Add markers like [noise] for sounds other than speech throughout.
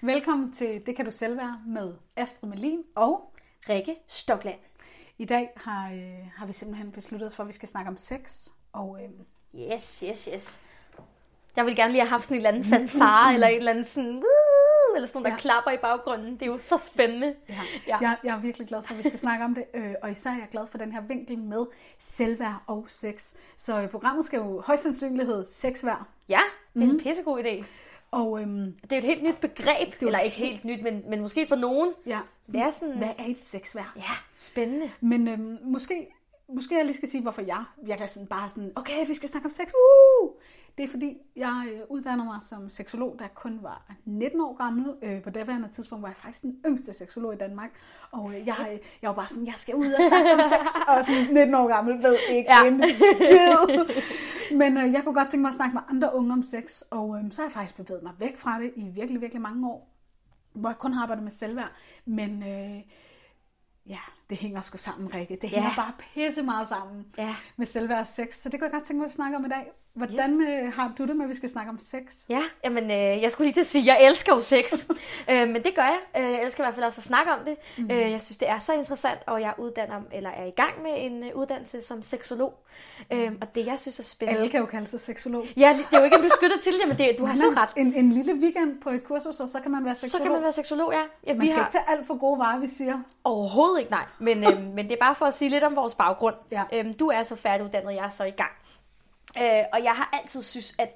Velkommen til Det kan du selv være med Astrid Melin og Rikke Stokland. I dag har, øh, har vi simpelthen besluttet os for, at vi skal snakke om sex. Og øh, Yes, yes, yes. Jeg vil gerne lige have haft sådan en eller anden fanfare, eller et eller andet sådan, Woo! eller sådan, der Ja. klapper i baggrunden. Det er jo så spændende. ja, Ja. jeg, jeg er virkelig glad for, at vi skal snakke om det. Øh, og især er jeg glad for den her vinkel med selvværd og sex. Så øh, programmet skal jo højst sandsynlighed sexværd. Ja, det er Mhm. en pissegod idé. Og øhm, Det er jo et helt nyt begreb, jo eller ikke helt nyt, men, men måske for nogen. ja, Det er sådan, hvad er et sexværd? ja, spændende. Men øhm, måske, måske jeg lige skal sige, hvorfor jeg virkelig sådan bare sådan, okay, vi skal snakke om sex. Uh! Det er fordi, jeg øh, uddannede mig som seksolog, da jeg kun var 19 år gammel. Øh, på daværende tidspunkt var jeg faktisk den yngste seksolog i Danmark. Og øh, jeg, øh, jeg var bare sådan, jeg skal ud og snakke om sex. Og sådan 19 år gammel ved ikke ja. Ja. en skid. Men øh, jeg kunne godt tænke mig at snakke med andre unge om sex. Og øh, så har jeg faktisk bevæget mig væk fra det i virkelig, virkelig mange år. Hvor jeg kun har arbejdet med selvværd. Men øh, ja, det hænger sgu sammen, Rikke. Det hænger Ja. bare pisse meget sammen Ja. med selvværd og sex. Så det kunne jeg godt tænke mig at snakke om i dag. Hvordan yes. har du det med, at vi skal snakke om sex? Ja, jamen, øh, jeg skulle lige til at sige, at jeg elsker jo sex. [laughs] øh, men det gør jeg. Øh, jeg elsker i hvert fald også at snakke om det. Mm. Øh, jeg synes, det er så interessant, og jeg uddanner, eller er i gang med en øh, uddannelse som seksolog. Øh, og det, jeg synes er spændende... Alle kan jo kalde sig seksolog. Ja, det er jo ikke en beskyttet til det, men det, du har [laughs] så ret. En, en lille weekend på et kursus, og så kan man være seksolog. Så kan man være seksolog, ja. ja så man skal ikke tage alt for gode varer, vi siger. Overhovedet ikke, nej. Men, øhm, men det er bare for at sige lidt om vores baggrund. Ja. Øhm, du er så færdiguddannet, jeg er så i gang. Øh, og jeg har altid synes, at,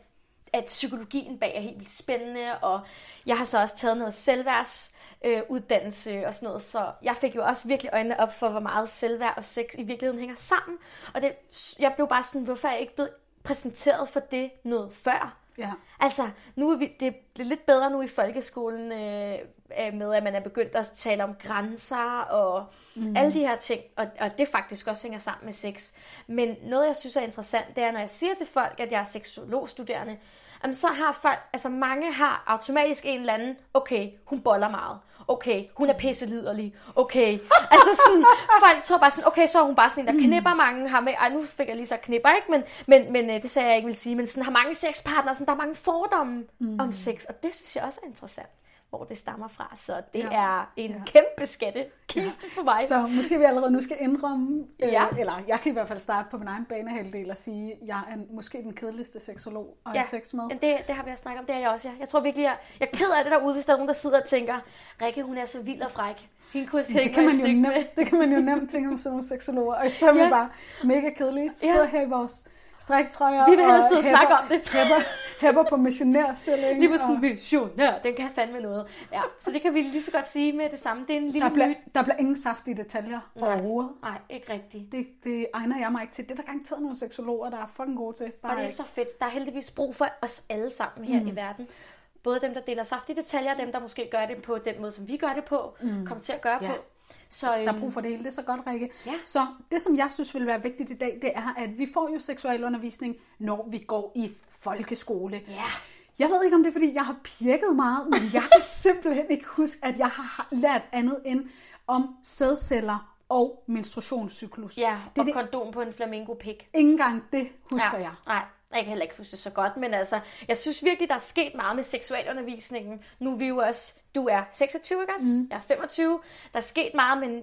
at psykologien bag er helt vildt spændende, og jeg har så også taget noget selvværds øh, uddannelse og sådan noget, så jeg fik jo også virkelig øjnene op for, hvor meget selvværd og sex i virkeligheden hænger sammen. Og det, jeg blev bare sådan, hvorfor er jeg ikke blevet præsenteret for det noget før? Ja. Altså, nu er vi, det er lidt bedre nu i folkeskolen øh, øh, med, at man er begyndt at tale om grænser og mm. alle de her ting, og, og det faktisk også hænger sammen med sex. Men noget, jeg synes er interessant, det er, når jeg siger til folk, at jeg er seksologstuderende, jamen, så har folk, altså mange har automatisk en eller anden, okay, hun boller meget. Okay, hun er pisseliderlig. Okay. [laughs] Altså sådan, folk tror bare sådan, okay, så er hun bare sådan en, der knipper mange har med. Ej, nu fik jeg lige så knipper, ikke? Men, men, men øh, det sagde jeg ikke vil sige. Men sådan har mange sexpartnere, sådan, der er mange fordomme mm. om sex. Og det synes jeg også er interessant, hvor det stammer fra. Så det Ja. ja. er en ja. kæmpe skatte kiste ja. for mig. Så måske vi allerede nu skal indrømme, Ja. øh, eller jeg kan i hvert fald starte på min egen banehalvdel og sige, at jeg er måske den kedeligste seksolog at Ja, sex med. men det, det har vi også snakket om, det er jeg også, ja. Jeg tror virkelig, jeg, jeg er ked af det derude, hvis der er nogen, der sidder og tænker, Rikke, hun er så vild og fræk. Hende kunne jeg Det kan, man jo nemt, det kan man jo nemt tænke om sådan nogle seksologer. Og så er vi Ja. bare mega kedelige. Ja. Sidder her i vores striktrøjer. Vi vil hellere og sidde og hæpper- snakke om det. Hæpper, hæpper på missionærstilling. Lige på og sådan en missionær, den kan fandme noget. Ja, så det kan vi lige så godt sige med det samme. Det er en lille der, bliver, myte. der bliver ingen saftige detaljer overhovedet. Nej, ikke rigtigt. Det, det egner jeg mig ikke til. Det er der garanteret nogle seksologer, der er fucking gode til. Bare Og det er ikke. så fedt. Der er heldigvis brug for os alle sammen her mm. i verden. Både dem, der deler saftige detaljer, og dem, der måske gør det på den måde, som vi gør det på, mm. kommer til at gøre Ja. på. Så, Der er øhm, brug for det hele. Det er så godt, Rikke. Ja. Så det, som jeg synes vil være vigtigt i dag, det er, at vi får jo seksualundervisning, når vi går i folkeskole. Ja. Jeg ved ikke, om det er, fordi jeg har pirket meget, men jeg kan [laughs] simpelthen ikke huske, at jeg har lært andet end om sædceller og menstruationscyklus. Ja, det er og det, kondom på en flamingo-pik. ikke engang det husker jeg. Nej, jeg kan heller ikke huske det så godt, men altså, jeg synes virkelig, der er sket meget med seksualundervisningen. Nu er vi jo også, du er 26, ikke også? Mm. Jeg er 25. Der er sket meget, men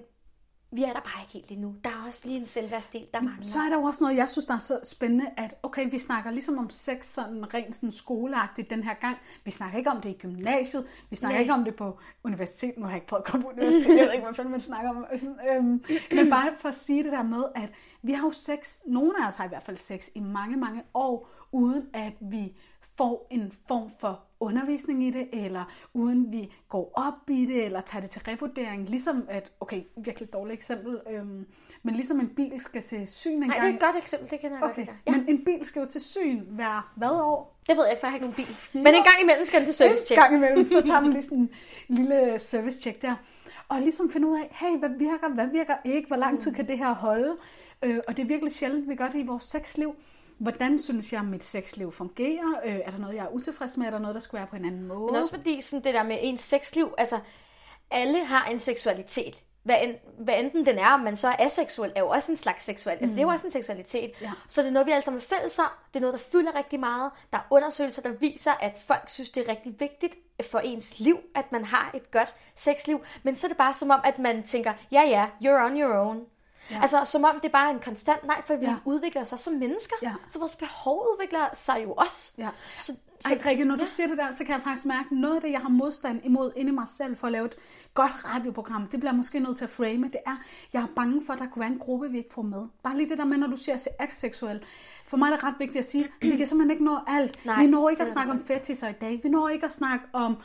vi er der bare ikke helt endnu. Der er også lige en selvværdsdel, der mangler. Så er der jo også noget, jeg synes, der er så spændende, at okay, vi snakker ligesom om sex sådan rent sådan skoleagtigt den her gang. Vi snakker ikke om det i gymnasiet, vi snakker Nej. ikke om det på universitetet. Nu har jeg ikke prøvet at komme på universitetet, jeg ved ikke, hvad fanden man snakker om. Sådan, øhm, men bare for at sige det der med, at vi har jo sex, nogle af os har i hvert fald sex i mange, mange år, uden at vi får en form for undervisning i det, eller uden vi går op i det, eller tager det til revurdering. Ligesom at, okay, virkelig dårligt eksempel, øhm, men ligesom en bil skal til syn en Nej, gang. det er et godt eksempel, det kan jeg Okay, godt ja. men en bil skal jo til syn hver hvad år? Det ved jeg ikke, for jeg har ikke nogen bil. Fire. Men en gang imellem skal den til service En gang imellem, så tager man lige sådan en lille service check der. Og ligesom finde ud af, hey, hvad virker, hvad virker ikke, hvor lang tid kan det her holde? Øh, og det er virkelig sjældent, vi gør det i vores sexliv. Hvordan synes jeg, mit sexliv fungerer? Øh, er der noget, jeg er utilfreds med? Er der noget, der skulle være på en anden måde? Men også fordi sådan det der med ens sexliv, altså alle har en seksualitet. hvad, en, hvad enten den er, om man så er aseksuel, er jo også en slags seksuel. Altså, det er jo også en seksualitet. Ja. Så det er noget, vi alle sammen er fælles om. Det er noget, der fylder rigtig meget. Der er undersøgelser, der viser, at folk synes, det er rigtig vigtigt for ens liv, at man har et godt sexliv. Men så er det bare som om, at man tænker, ja ja, you're on your own. Ja. Altså som om det bare er en konstant nej, for vi Ja. udvikler os også som mennesker. Ja. Så vores behov udvikler sig jo også. Ja. Så, Så, Ej, Rikke, når du siger det der, så kan jeg faktisk mærke, noget af det, jeg har modstand imod inde i mig selv for at lave et godt radioprogram, det bliver måske nødt til at frame, det er, jeg er bange for, at der kunne være en gruppe, vi ikke får med. Bare lige det der med, når du siger, at jeg er aseksuel. For mig er det ret vigtigt at sige, at vi kan simpelthen ikke nå alt. [clears throat] Nej, vi når ikke at snakke om fetisser i dag. Vi når ikke at snakke om,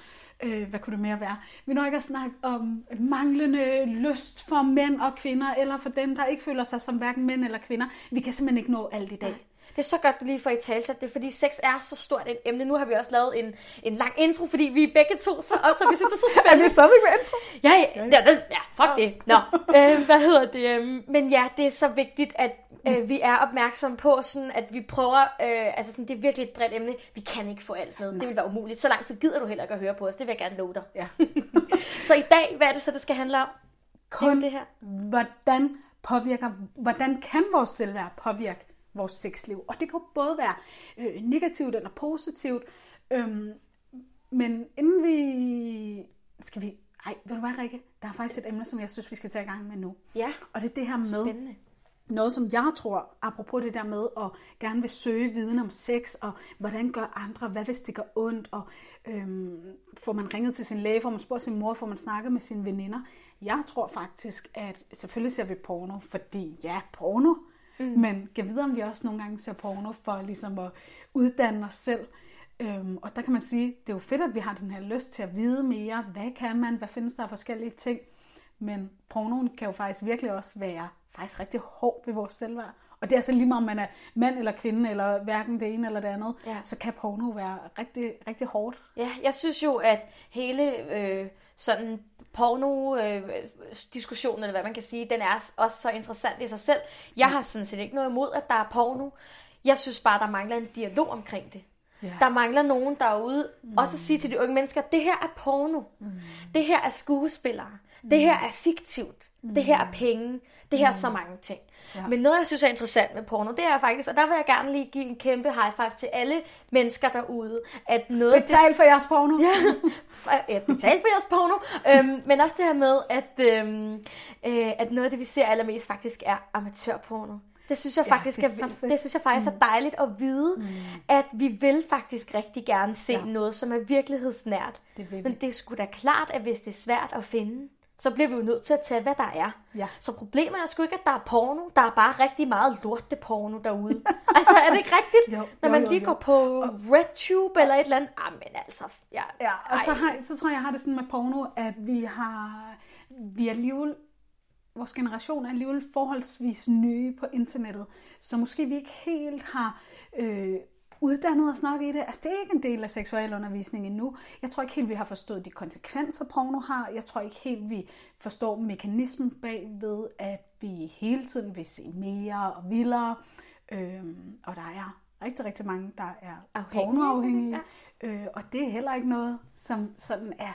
øh, hvad kunne det mere være? Vi når ikke at snakke om manglende lyst for mænd og kvinder, eller for dem, der ikke føler sig som hverken mænd eller kvinder. Vi kan simpelthen ikke nå alt i dag. Det er så godt, du lige får i talsat det, fordi sex er så stort et emne. Nu har vi også lavet en, en lang intro, fordi vi er begge to så optaget. Vi synes, det er så [laughs] spændende. stadigvæk med intro? Ja, ja, ja, ja, fuck det. Nå, [laughs] øh, hvad hedder det? øhm, Men ja, det er så vigtigt, at øh, vi er opmærksomme på, sådan, at vi prøver, øh, altså sådan, det er virkelig et bredt emne. Vi kan ikke få alt med. Det vil være umuligt. Så lang tid gider du heller ikke at høre på os. Det vil jeg gerne love dig. Ja. [laughs] Så i dag, hvad er det så, det skal handle om? kun det her. hvordan påvirker, hvordan kan vores selvværd påvirke vores sexliv? Og det kan jo både være øh, negativt eller positivt. Øhm, men inden vi... Skal vi... Ej, ved du hvad, Rikke? Der er faktisk et emne, som jeg synes, vi skal tage i gang med nu. Ja, Og det er det her med spændende. noget, som jeg tror, apropos det der med at gerne vil søge viden om sex, og hvordan gør andre, hvad hvis det gør ondt, og øhm, får man ringet til sin læge, får man spurgt sin mor, får man snakket med sine veninder. Jeg tror faktisk, at selvfølgelig ser vi porno, fordi ja, porno, mm. men kan vide, om vi også nogle gange ser porno for ligesom at uddanne os selv. Øhm, og der kan man sige, det er jo fedt, at vi har den her lyst til at vide mere. Hvad kan man? Hvad findes der af forskellige ting? Men pornoen kan jo faktisk virkelig også være faktisk rigtig hård ved vores selvværd. Og det er altså lige meget, om man er mand eller kvinde, eller hverken det ene eller det andet, Ja. så kan porno være rigtig, rigtig hårdt. Ja, jeg synes jo, at hele øh, sådan porno-diskussionen, eller hvad man kan sige, den er også så interessant i sig selv. Jeg har sådan set ikke noget imod, at der er porno. Jeg synes bare, der mangler en dialog omkring det. Ja. Der mangler nogen derude, mm. også at sige til de unge mennesker, det her er porno. Mm. Det her er skuespillere. Det her er fiktivt. Mm. Det her er penge. Det her er så mange ting. Ja. Men noget, jeg synes er interessant med porno, det er faktisk, og der vil jeg gerne lige give en kæmpe high five til alle mennesker derude, at noget... Betal for jeres porno. Ja, ja betalt for jeres porno. Øhm, men også det her med, at, øhm, øh, at noget af det, vi ser allermest faktisk er amatørporno. Det synes jeg Ja, faktisk det er er, det synes jeg faktisk er dejligt at vide, mm. at vi vil faktisk rigtig gerne se Ja. ja. noget, som er virkelighedsnært. Det vil vi. Men det er sgu da klart, at hvis det er svært at finde, så bliver vi jo nødt til at tage, hvad der er. Ja. Så problemet er sgu ikke, at der er porno. Der er bare rigtig meget lorte porno derude. [laughs] altså, er det ikke rigtigt? Jo, Når man jo, lige jo. går på RedTube eller et eller andet. Ah, men altså, ja, Ja, og så, har, så tror jeg, jeg har det sådan med porno, at vi har, vi alligevel, vores generation er alligevel forholdsvis nye på internettet, så måske vi ikke helt har øh, uddannet os nok i det. Altså, det er ikke en del af seksualundervisningen endnu. Jeg tror ikke helt, vi har forstået de konsekvenser, porno har. Jeg tror ikke helt, vi forstår mekanismen bag ved, at vi hele tiden vil se mere og vildere. Øhm, og der er rigtig, rigtig mange, der er Afhængige, pornoafhængige. Øh, og det er heller ikke noget, som sådan er,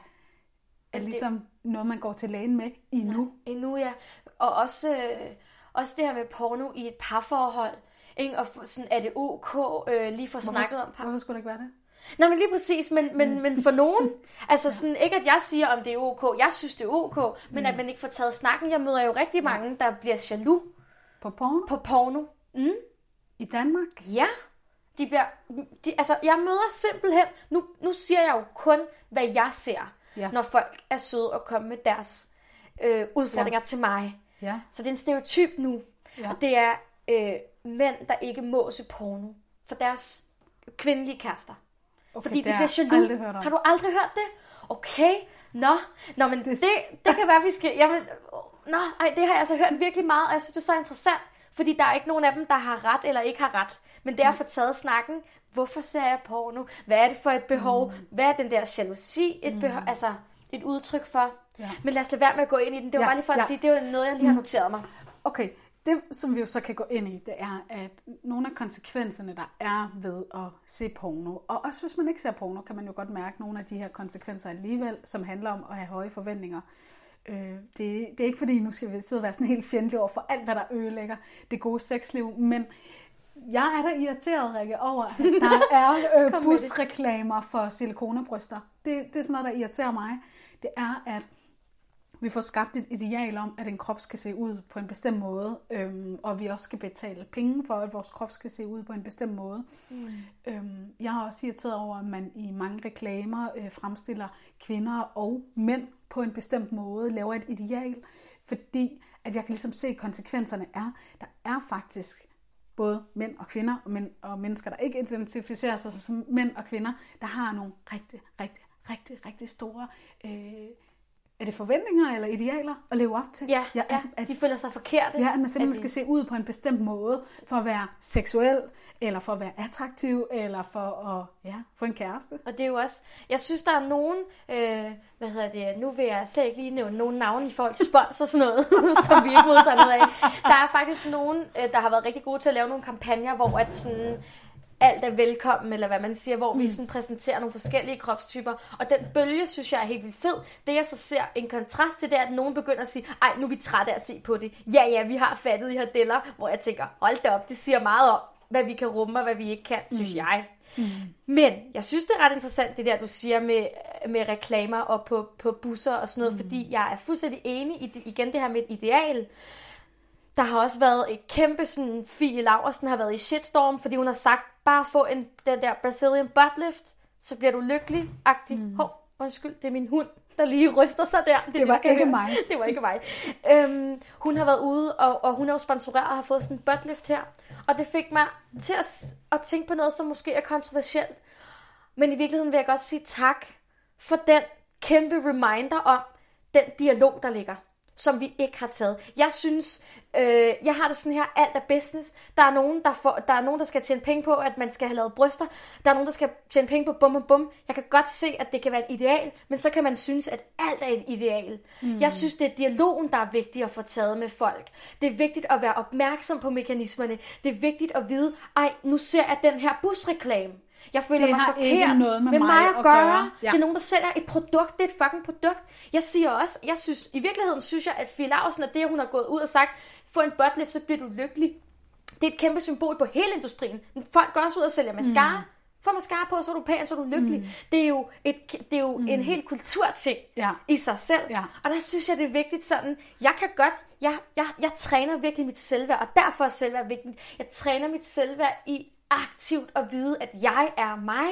er det- ligesom noget, man går til lægen med endnu. Endnu, ja. Og også, øh, også det her med porno i et parforhold. Ikke? Og sådan, er det ok øh, lige for snakket om par? Hvorfor skulle det ikke være det? Nej, men lige præcis, men, men, men for nogen, [laughs] altså sådan, ikke at jeg siger, om det er ok, jeg synes, det er ok, men at man ikke får taget snakken. Jeg møder jo rigtig mange, der bliver jaloux På porno? på porno. Mm, I Danmark? ja, de bliver, de, altså jeg møder simpelthen, nu, nu siger jeg jo kun, hvad jeg ser, Ja. når folk er søde og kommer med deres øh, udfordringer Ja. til mig. Ja. Så det er en stereotyp nu. Ja. Og det er øh, mænd, der ikke må se porno for deres kvindelige kærester. Okay, Fordi det de har bliver jaloux. Har du aldrig hørt det? Okay. Nå, Nå men det, Det- det, det kan være, vi skal... Jamen, nå, ej, det har jeg altså hørt virkelig meget, og jeg synes, det er så interessant. Fordi der er ikke nogen af dem, der har ret eller ikke har ret. Men det er at få taget snakken. Hvorfor ser jeg porno? Hvad er det for et behov? Mm. Hvad er den der jalousi? Et, behov, altså, et udtryk for? Ja. Men lad os lade være med at gå ind i den. Det var Ja, bare lige for at ja. sige, det er noget, jeg lige har noteret mig. Okay, det som vi jo så kan gå ind i, det er, at nogle af konsekvenserne, der er ved at se porno, og også hvis man ikke ser porno, kan man jo godt mærke nogle af de her konsekvenser alligevel, som handler om at have høje forventninger. Øh, det, det er ikke fordi, nu skal vi sidde og være sådan helt fjendtlige over for alt, hvad der ødelægger det gode sexliv, men jeg er da irriteret, Rikke, over, at der er [laughs] øh, busreklamer for silikonebryster. Det, det er sådan noget, der irriterer mig. Det er, at vi får skabt et ideal om, at en krop skal se ud på en bestemt måde, øhm, og vi også skal betale penge for, at vores krop skal se ud på en bestemt måde. Mm. Øhm, jeg har også irriteret over, at man i mange reklamer øh, fremstiller kvinder og mænd på en bestemt måde, laver et ideal, fordi at jeg kan ligesom se, at konsekvenserne er, der er faktisk både mænd og kvinder, og, mænd, og mennesker, der ikke identificerer sig som mænd og kvinder, der har nogle rigtig, rigtig, rigtig, rigtig store øh, er det forventninger eller idealer at leve op til? Ja, ja, at, at, de føler sig forkerte. Ja, at man simpelthen skal se ud på en bestemt måde for at være seksuel, eller for at være attraktiv, eller for at ja, få en kæreste. Og det er jo også, jeg synes, der er nogen, øh, hvad hedder det, nu vil jeg slet ikke lige nævne nogen navn i forhold til spons og sådan noget, [laughs] som vi ikke modtager noget af. Der er faktisk nogen, øh, der har været rigtig gode til at lave nogle kampagner, hvor at sådan, alt er velkommen, eller hvad man siger, hvor mm. vi sådan præsenterer nogle forskellige kropstyper. Og den bølge, synes jeg er helt vildt fed. Det jeg så ser en kontrast til, det er, at nogen begynder at sige, ej, nu er vi trætte af at se på det. Ja, ja, vi har fattet de her deller, hvor jeg tænker, hold da op, det siger meget om, hvad vi kan rumme, og hvad vi ikke kan, synes mm. jeg. Mm. Men jeg synes, det er ret interessant, det der, du siger med, med reklamer og på, på busser og sådan noget, mm. fordi jeg er fuldstændig enig i det, igen det her med et ideal. Der har også været et kæmpe sådan, Fie Laversen har været i shitstorm, fordi hun har sagt, bare få en, den der Brazilian butt lift, så bliver du lykkelig-agtig. Mm. Hov, undskyld, det er min hund, der lige ryster sig der. Det, det var ikke mig. [laughs] Det var ikke mig. Øhm, hun har været ude, og, og hun er jo sponsoreret og har fået sådan en butt lift her. Og det fik mig til at, at tænke på noget, som måske er kontroversielt. Men i virkeligheden vil jeg godt sige tak for den kæmpe reminder om den dialog, der ligger som vi ikke har taget. Jeg synes, øh, jeg har det sådan her, alt er business. Der er, nogen, der, får, der er nogen, der skal tjene penge på, at man skal have lavet bryster. Der er nogen, der skal tjene penge på bum og bum. Jeg kan godt se, at det kan være et ideal, men så kan man synes, at alt er et ideal. Mm. Jeg synes, det er dialogen, der er vigtig at få taget med folk. Det er vigtigt at være opmærksom på mekanismerne. Det er vigtigt at vide, ej, nu ser jeg den her busreklame. Jeg føler det mig forkert. Ikke noget med, med mig, mig at gøre. gøre. Ja. Det er nogen, der sælger et produkt. Det er et fucking produkt. Jeg siger også, jeg synes, i virkeligheden synes jeg, at Fie Larsen er det, hun har gået ud og sagt, få en buttlift, så bliver du lykkelig. Det er et kæmpe symbol på hele industrien. Folk går også ud og sælger mascara. Mm. Få mascara på, så er du pæn, så er du lykkelig. Mm. Det er jo, et, det er jo mm. en helt kulturting ja. i sig selv. Ja. Og der synes jeg, det er vigtigt sådan, jeg kan godt, jeg, jeg, jeg træner virkelig mit selvværd, og derfor er selvværd vigtigt. Jeg træner mit selvværd i aktivt at vide, at jeg er mig.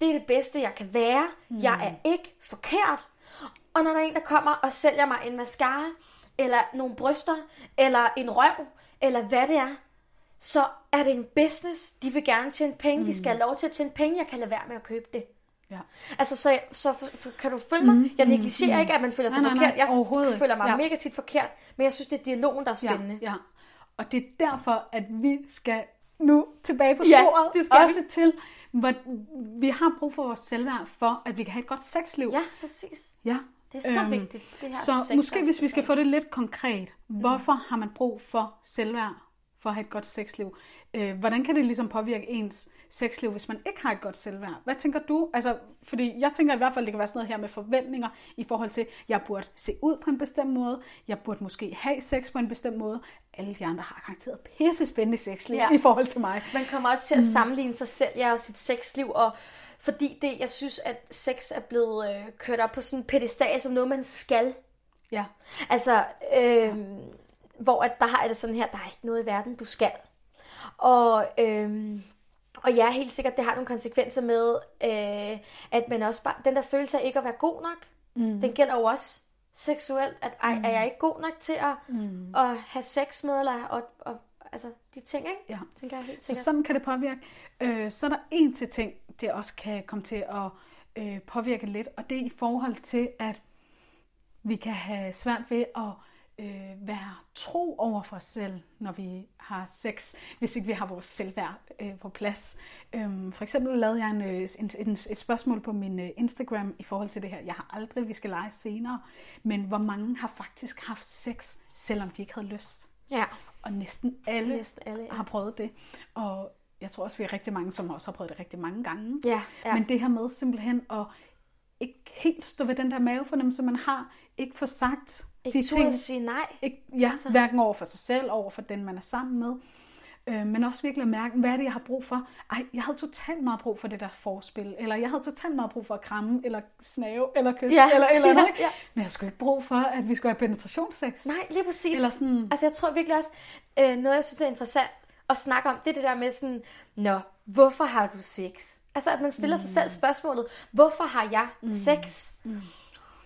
Det er det bedste, jeg kan være. Mm. Jeg er ikke forkert. Og når der er en, der kommer og sælger mig en mascara, eller nogle bryster, eller en røv, eller hvad det er, så er det en business. De vil gerne tjene penge. Mm. De skal have lov til at tjene penge. Jeg kan lade være med at købe det. Ja. Altså, så, så for, for, kan du følge mig? Mm, jeg negligerer mm, ikke, at man føler sig nej, forkert. Nej, nej, jeg føler mig ja. mega tit forkert, men jeg synes, det er dialogen, der er spændende. Ja, ja. Og det er derfor, at vi skal nu tilbage på sporet. Ja, det skal også vi. til, hvor vi har brug for vores selvværd for, at vi kan have et godt sexliv. Ja, præcis. Ja. Det er så øhm, vigtigt. Det her så sex måske hvis vi skal få det lidt konkret. Mm. Hvorfor har man brug for selvværd for at have et godt sexliv? Øh, hvordan kan det ligesom påvirke ens sexliv, hvis man ikke har et godt selvværd? Hvad tænker du? Altså, fordi jeg tænker i hvert fald, det kan være sådan noget her med forventninger i forhold til, jeg burde se ud på en bestemt måde, jeg burde måske have sex på en bestemt måde. Alle de andre har garanteret pisse spændende sexliv ja. i forhold til mig. Man kommer også til at mm. sammenligne sig selv ja, og sit sexliv, og fordi det, jeg synes, at sex er blevet øh, kørt op på sådan en pedestal som noget, man skal. Ja. Altså, øh, ja. hvor at der har det sådan her, der er ikke noget i verden, du skal. Og, øhm, og ja, helt sikkert, det har nogle konsekvenser med, øh, at man også bare, den der følelse af ikke at være god nok, mm. den gælder jo også seksuelt, at ej, mm. er jeg ikke god nok til at, mm. at have sex med, eller og, og, altså de ting, ikke? Ja. Tænker jeg helt sikkert. Så sådan kan det påvirke. Øh, så er der en til ting, det også kan komme til at øh, påvirke lidt, og det er i forhold til, at vi kan have svært ved at øh, være tro over for os selv, når vi har sex, hvis ikke vi har vores selvværd øh, på plads. Øhm, for eksempel lavede jeg en, øh, en, en, et spørgsmål på min øh, Instagram i forhold til det her. Jeg har aldrig, vi skal lege senere, men hvor mange har faktisk haft sex, selvom de ikke havde lyst? Ja. Og næsten alle, næsten alle ja. har prøvet det. Og jeg tror også, vi er rigtig mange, som også har prøvet det rigtig mange gange. Ja, ja. Men det her med simpelthen at ikke helt stå ved den der mavefornemmelse, man har, ikke få sagt Ikke de ting, sige nej. ikke, ja, altså. hverken over for sig selv, over for den, man er sammen med. Øh, men også virkelig at mærke, hvad er det, jeg har brug for? Ej, jeg havde totalt meget brug for det der forspil, eller jeg havde totalt meget brug for at kramme, eller snave, eller kysse, Ja. eller eller andet. [laughs] Ja, ja. Men jeg skulle ikke brug for, at vi skulle have penetrationssex. Nej, lige præcis. Eller sådan- Altså, jeg tror virkelig også, øh, noget jeg synes er interessant at snakke om, det er det der med sådan, Nå, hvorfor har du sex? Altså, at man stiller mm. sig selv spørgsmålet, hvorfor har jeg mm. sex? Mm.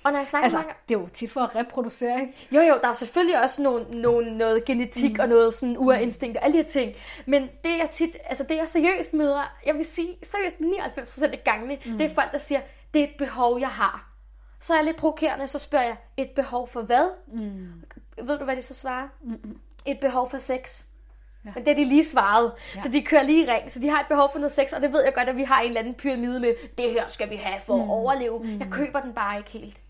Og når jeg snakker Altså, mange... det er jo tit for at reproducere, ikke? Jo, jo, der er selvfølgelig også nogle, nogle, noget genetik mm. og noget sådan urinstinkt og alle de her ting. Men det jeg tit, altså det jeg seriøst møder, jeg vil sige seriøst 99% af gangene, mm. det er folk, der siger, det er et behov, jeg har. Så er jeg lidt provokerende, så spørger jeg, et behov for hvad? Mm. Ved du, hvad de så svarer? Mm-mm. Et behov for sex. Ja. Men det er de lige svaret. Ja. Så de kører lige ring. Så de har et behov for noget sex, og det ved jeg godt, at vi har en eller anden pyramide med, det her skal vi have for mm. at overleve. Mm. Jeg køber den bare ikke helt.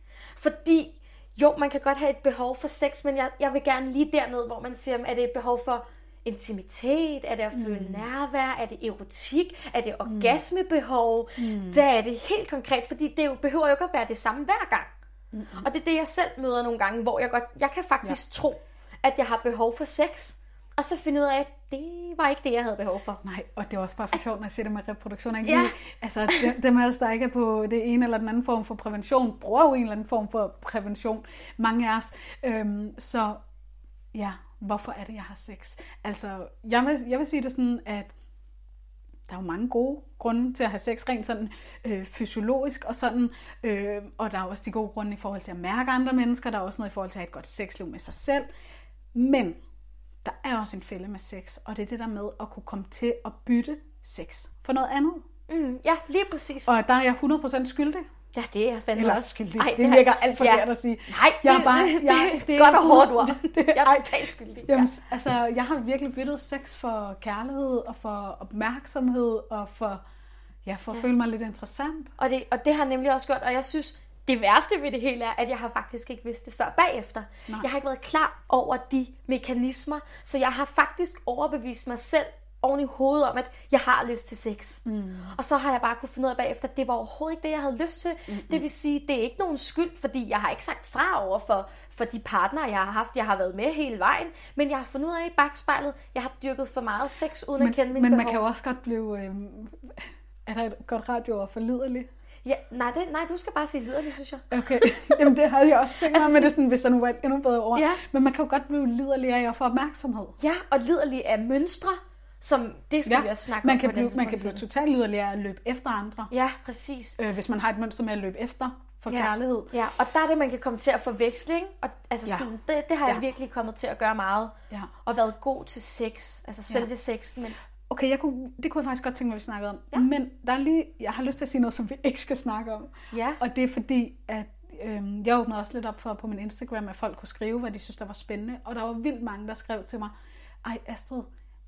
Fordi, jo, man kan godt have et behov for sex, men jeg, jeg vil gerne lige derned, hvor man siger, er det et behov for intimitet? Er det at føle mm. nærvær? Er det erotik? Er det orgasmebehov? Mm. Hvad er det helt konkret? Fordi det jo, behøver jo ikke at være det samme hver gang. Mm. Og det er det, jeg selv møder nogle gange, hvor jeg godt, jeg kan faktisk ja. tro, at jeg har behov for sex. Og så finde ud af, at det var ikke det, jeg havde behov for. Nej, og det er også bare for sjovt, når jeg siger det med reproduktion. Ikke? Ja. Altså, dem, dem af os, der ikke er på det ene eller den anden form for prævention, bruger jo en eller anden form for prævention. Mange af os. Øhm, så ja, hvorfor er det, jeg har sex? Altså, jeg vil, jeg vil sige det sådan, at der er jo mange gode grunde til at have sex, rent sådan øh, fysiologisk og sådan, øh, og der er også de gode grunde i forhold til at mærke andre mennesker, der er også noget i forhold til at have et godt sexliv med sig selv, men der er også en fælde med sex, og det er det der med at kunne komme til at bytte sex for noget andet. Mm, ja, lige præcis. Og der er jeg 100% skyldig. Ja, det er jeg fandme Eller også. skyldig. Ej, det har- virker alt forkert ja. at sige. Nej, jeg er det- bare, det- jeg, det er godt og hårdt ord. Det, Jeg er totalt skyldig. Jamen, altså, jeg har virkelig byttet sex for kærlighed, og for opmærksomhed, og for, ja, for at føle mig lidt interessant. Og det, og det har nemlig også gjort, og jeg synes, det værste ved det hele er, at jeg har faktisk ikke vidst det før bagefter. Nej. Jeg har ikke været klar over de mekanismer, så jeg har faktisk overbevist mig selv oven i hovedet om, at jeg har lyst til sex. Mm. Og så har jeg bare kunne finde ud af bagefter, at det var overhovedet ikke det, jeg havde lyst til. Mm-hmm. Det vil sige, det er ikke nogen skyld, fordi jeg har ikke sagt fra over for, for de partnere, jeg har haft. Jeg har været med hele vejen, men jeg har fundet ud af i bagspejlet, jeg har dyrket for meget sex, uden at kende Men, mine men behov. man kan jo også godt blive... Øh, er der et godt radioord for liderlig? Ja, nej, det, nej, du skal bare sige liderlig, synes jeg. Okay, jamen det havde jeg også tænkt mig, Altså, men det er sådan, hvis der nu var et endnu bedre ord. Ja. Men man kan jo godt blive liderlig af at få opmærksomhed. Ja, og liderlig af mønstre, som det skal ja, vi også snakke man om. kan på blive, den man kan blive totalt liderlig af at løbe efter andre. Ja, præcis. Øh, hvis man har et mønster med at løbe efter for Ja. kærlighed. Ja, og der er det, man kan komme til at forveksle, ikke? Og, altså, Ja. sådan, det, det har jeg Ja. virkelig kommet til at gøre meget. Ja. Og været god til sex, altså selve sexen. Men Okay, jeg kunne, det kunne jeg faktisk godt tænke mig, at vi snakkede om. Ja. Men der er lige, jeg har lyst til at sige noget, som vi [laughs] ikke skal snakke om. Ja. Og det er fordi, at øhm, jeg åbnede også lidt op for på min Instagram, at folk kunne skrive, hvad de synes, der var spændende. Og der var vildt mange, der skrev til mig, ej Astrid,